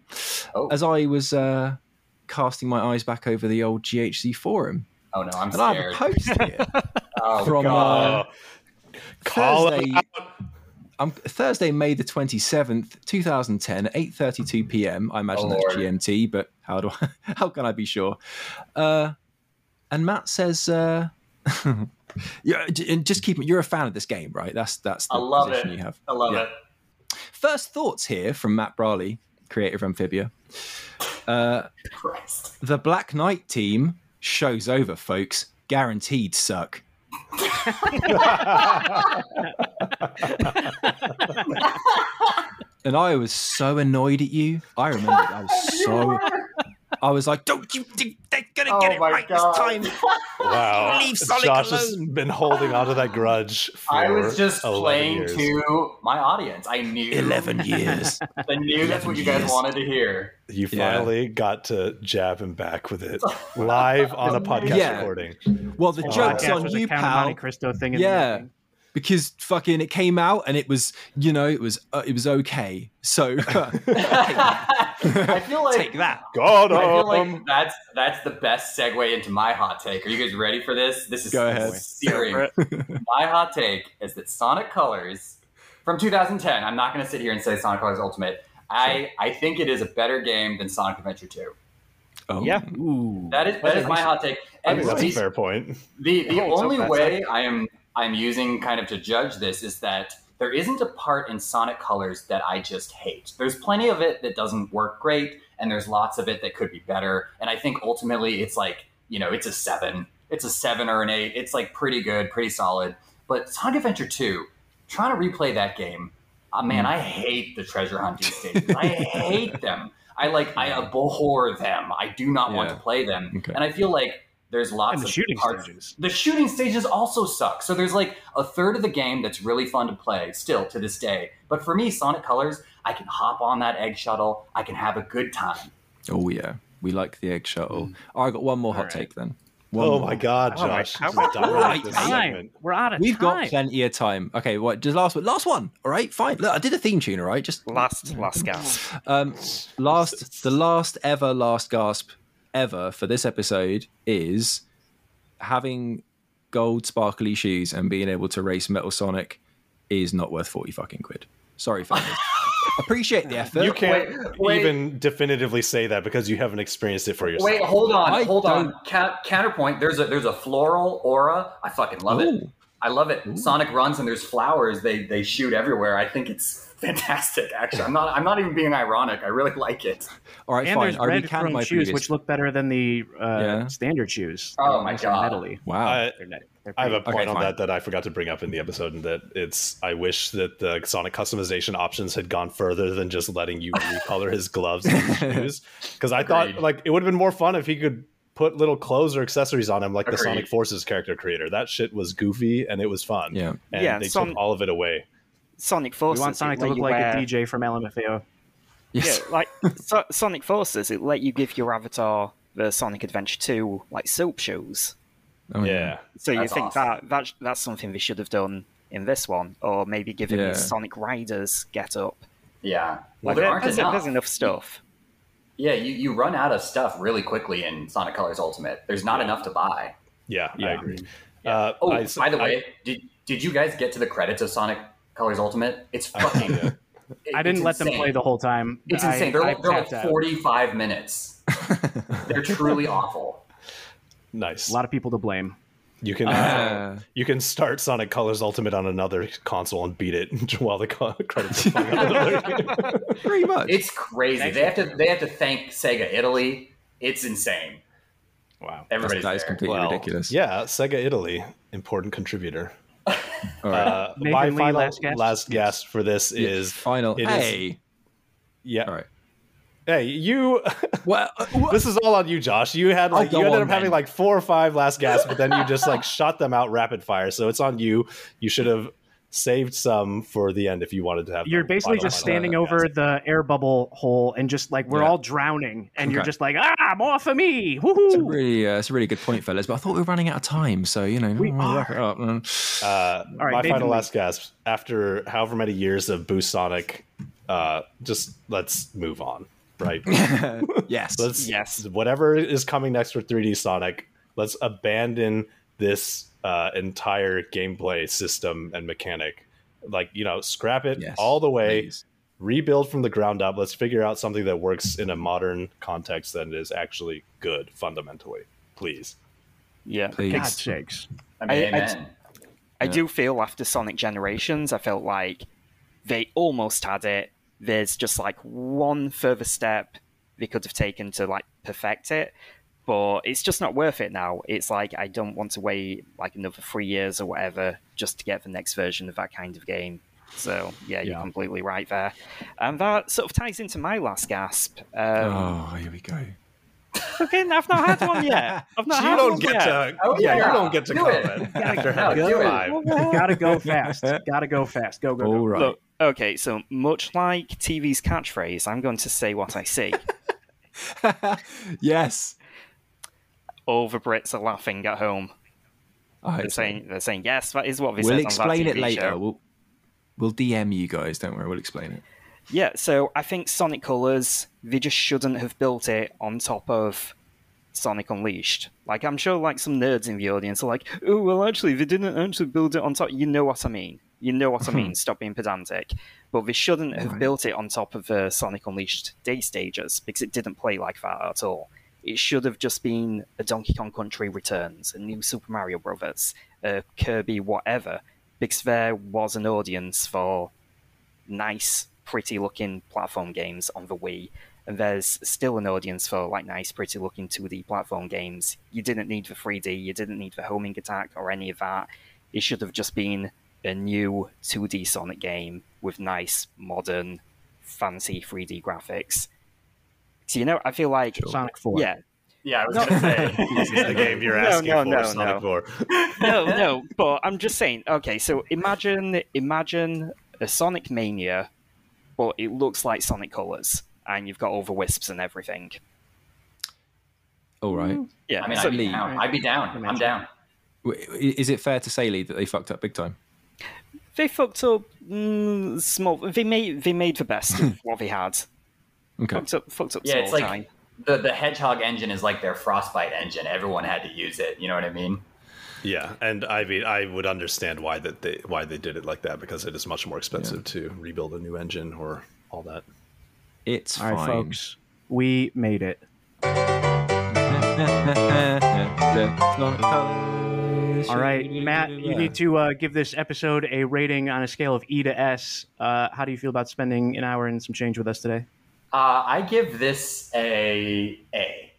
Oh. As I was uh, casting my eyes back over the old GHC forum, Oh no, I'm and I have a post here Oh, from God. uh, Call it Thursday. Um, Thursday, May the twenty seventh, two thousand ten, eight thirty two p.m. I imagine Oh, that's Lord. GMT, but how do I, how can I be sure? Uh, and Matt says, uh, yeah, and just keep you're a fan of this game, right? That's that's the I love position it. you have. I love Yeah. it. First thoughts here from Matt Braly, creator of Amphibia. Uh, the Black Knight team shows over, folks. Guaranteed suck. and I was so annoyed at you. I remember I was so. I was like, "Don't you think they're gonna Oh get it right God. this time?" Wow. Leave Sonic Josh has alone. been holding onto that grudge for I was just playing years. to my audience. I knew Eleven years. I knew that's what you guys years. wanted to hear. You Yeah. finally got to jab him back with it live on a podcast Yeah. recording. Well, the Oh, joke's on you, pal. Monte Cristo thing. In the Yeah, making. Because fucking it came out and it was, you know, it was uh, it was okay. So I feel like take that. God, I feel um, like that's that's the best segue into my hot take. Are you guys ready for this? This is Go ahead. is searing. my hot take is that Sonic Colors from 2010. I'm not going to sit here and say Sonic Colors Ultimate. I I think it is a better game than Sonic Adventure 2. Oh. Yeah. Ooh. That is that is my hot take. I And think that's a the- fair point. The the Oh, only way I am I'm using kind of to judge this is that there isn't a part in Sonic Colors that I just hate. There's plenty of it that doesn't work great, and there's lots of it that could be better. And I think ultimately it's like, you know, it's a seven. It's a seven or an eight. It's like pretty good, pretty solid. But Sonic Adventure 2, trying to replay that game, uh, man, I hate the treasure hunting stages. I hate them. I like I abhor them. I do not want to play them. Okay. And I feel like there's lots And the of shooting parts. stages. The shooting stages also suck. So there's like a third of the game that's really fun to play still to this day. But for me, Sonic Colors, I can hop on that egg shuttle. I can have a good time. Oh yeah, we like the egg shuttle. Oh, I got one more hot right. take then. One Oh more. my God, Oh my- Josh! how Just much dive right into time? We're out of We've time. got plenty of time. Okay, what? Just last one. Last one. All right, fine. Look, I did a theme tune. All right, just Last last gasp. um, last the last ever last gasp ever for this episode is having gold sparkly shoes and being able to race Metal Sonic is not worth forty fucking quid. Sorry, fellas. Appreciate the effort. You can't Wait, wait. even definitively say that because you haven't experienced it for yourself. Wait, hold on, I hold on. don't- Ca- counterpoint. There's a there's a floral aura. I fucking love it. I love it. Sonic runs and there's flowers. They they shoot everywhere. I think it's fantastic. Actually, I'm not I'm not even being ironic. I really like it. All right, and fine. there's I red chrome shoes, previous. which look better than the uh, Yeah. standard shoes. Oh my God. metally. wow. I, They're they're I have a point Okay, on fine. that that I forgot to bring up in the episode, and that it's. I wish that the Sonic customization options had gone further than just letting you recolor his gloves and shoes. Because I thought like it would have been more fun if he could put little clothes or accessories on him, like the Sonic Forces character creator. That shit was goofy and it was fun. Yeah. and Yeah, they Son- took all of it away. Sonic We Forces. want Sonic it to look like wear- a DJ from LMFAO. Yes. Yeah, like so- Sonic Forces, it let you give your avatar the Sonic Adventure 2 like soap shoes. Oh, yeah. So you That's think awesome. that, that that's something they should have done in this one, or maybe give him Yeah. Sonic Riders get up. Yeah. Well, Like there there- aren't there's, enough. there's enough stuff. Yeah, you, you run out of stuff really quickly in Sonic Colors Ultimate. There's not enough to buy. Yeah, I Yeah. agree. Uh, Oh, I- by the I- way, did did you guys get to the credits of Sonic Colors Ultimate? It's fucking. yeah. I didn't it's let them play the whole time. It's I- insane. They're, I they're like tapped out. 45 minutes. They're truly awful. nice. A lot of people to blame. You can Uh, you can start Sonic Colors Ultimate on another console and beat it while the credits are playing on another. pretty much. It's crazy. They have to they have to thank Sega Italy. It's insane. wow. That's- Everybody's that is completely Well, ridiculous. Yeah, Sega Italy, important contributor. All right. Uh, my Lee, final last last guess? guess, for this Yeah, is final. it is- hey. yeah. All right. Hey, you. Well, uh, what? this is all on you, Josh. You had like you ended on up having then. like four or five last gasps, but then you just like shot them out rapid fire. So it's on you. You should have saved some for the end if you wanted to have. You're basically just standing gasp. over the air bubble hole and just like we're Yeah. all drowning, and you're just like, ah, more for me. It's a really, uh, it's a really good point, fellas. But I thought we were running out of time, so you know, We we'll wrap are. it up. Uh, All right, my final last gasp. After however many years of Boost Sonic, uh, just let's move on, right? yes. let's Yes. whatever is coming next for 3D Sonic, let's abandon this uh, entire gameplay system and mechanic. Like you know, scrap it Yes, all the way, please. rebuild from the ground up. Let's figure out something that works in a modern context that is actually good fundamentally. Please. Yeah. Please. God sakes. I mean, I- I- amen. I do feel after Sonic Generations, I felt like they almost had it, there's just like one further step they could have taken to like perfect it, but it's just not worth it now. It's like I don't want to wait like another three years or whatever just to get the next version of that kind of game. So yeah, you're Yeah. completely right there, and that sort of ties into my last gasp. Um, Oh, here we go. Okay, I've not had one yet. I've not you had don't one get yet. to. Oh, yeah, yeah. you don't get to Do it. comment after No, having do it. Gotta go fast. Gotta go fast. Go, go, go. All right. Look, okay, so much like TV's catchphrase, I'm going to say what I see. yes. All the Brits are laughing at home. I They're so. saying, they're saying yes, that is what We'll explain it later. We'll we'll DM you guys. Don't worry. We'll explain it. Yeah, so I think Sonic Colors, they just shouldn't have built it on top of Sonic Unleashed. Like, I'm sure, like, some nerds in the audience are like, oh, well, actually, they didn't actually build it on top. You know what I mean. You know what I mean. Stop being pedantic. But they shouldn't have Right. built it on top of uh, Sonic Unleashed day stages because it didn't play like that at all. It should have just been a Donkey Kong Country Returns, a new Super Mario Brothers, a Kirby whatever, because there was an audience for nice, pretty looking platform games on the Wii, and there's still an audience for like nice, pretty looking 2D platform games. You didn't need the 3D, you didn't need the homing attack or any of that. It should have just been a new 2D Sonic game with nice, modern, fancy 3D graphics. So you know, I feel like Sonic 4. yeah, Yeah, I was gonna say. This is the game you're asking no, for, no, Sonic no. 4. no, no, but I'm just saying. Okay, so imagine, imagine a Sonic Mania, but it looks like Sonic Colors, and you've got all the wisps and everything. All right. Yeah, I mean, so I'd be down. I'd be down. I'm down. Is it fair to say, Lee, that they fucked up big time? they fucked up. Mm, small. They made they made the best of what they had. Okay. Fucked up. Fucked up. Yeah, it's like time. the the Hedgehog engine is like their Frostbite engine. Everyone had to use it. You know what I mean? Yeah, and I mean, I would understand why that they why they did it like that because it is much more expensive to rebuild a new engine or all that. It's All right, fine. folks. We made it. All right, Matt, you need to uh, give this episode a rating on a scale of E to S. Uh, how do you feel about spending an hour and some change with us today? Uh, I give this a A.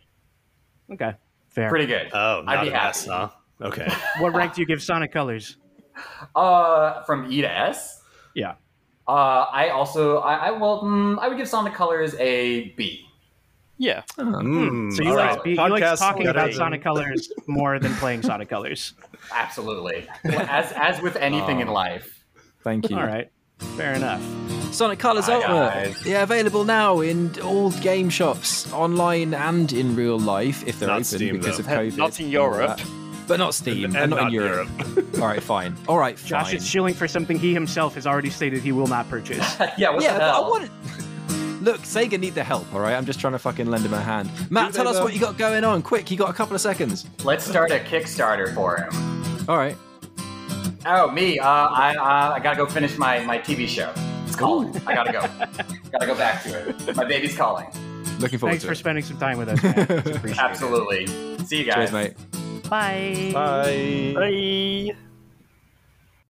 Okay, fair. Pretty good. Oh, I'd not be an happy. S, huh? Okay. What rank do you give Sonic Colors? Uh, from E to S. Yeah. Uh, I also I, I well mm, I would give Sonic Colors a B. Yeah. Mm, So you all like right. you like talking about it. Sonic Colors more than playing Sonic Colors. Absolutely. as as with anything in life. Thank you. All right, fair enough. Sonic Colors Hi, Ultimate. guys. Yeah, available now in all game shops, online and in real life, if they're Not open Steam, because though. of COVID. Not in Europe. But not Steam, And and, not, not in Europe. all right, fine. All right, fine. Josh is shilling for something he himself has already stated he will not purchase. yeah. What yeah, the but I hell? want Look, Sega need the help, all right? I'm just trying to fucking lend him a hand. Matt, Do tell us though? what you got going on. Quick, you got a couple of seconds. Let's start a Kickstarter for him. All right. Oh, me. Uh, I uh, I gotta go finish my my TV show. It's calling. I gotta go. gotta go back to it. My baby's calling. Looking forward to you. Thanks to for it. spending some time with us. Man. It's appreciated. Absolutely. See you guys. Cheers, mate. Bye. Bye. Bye.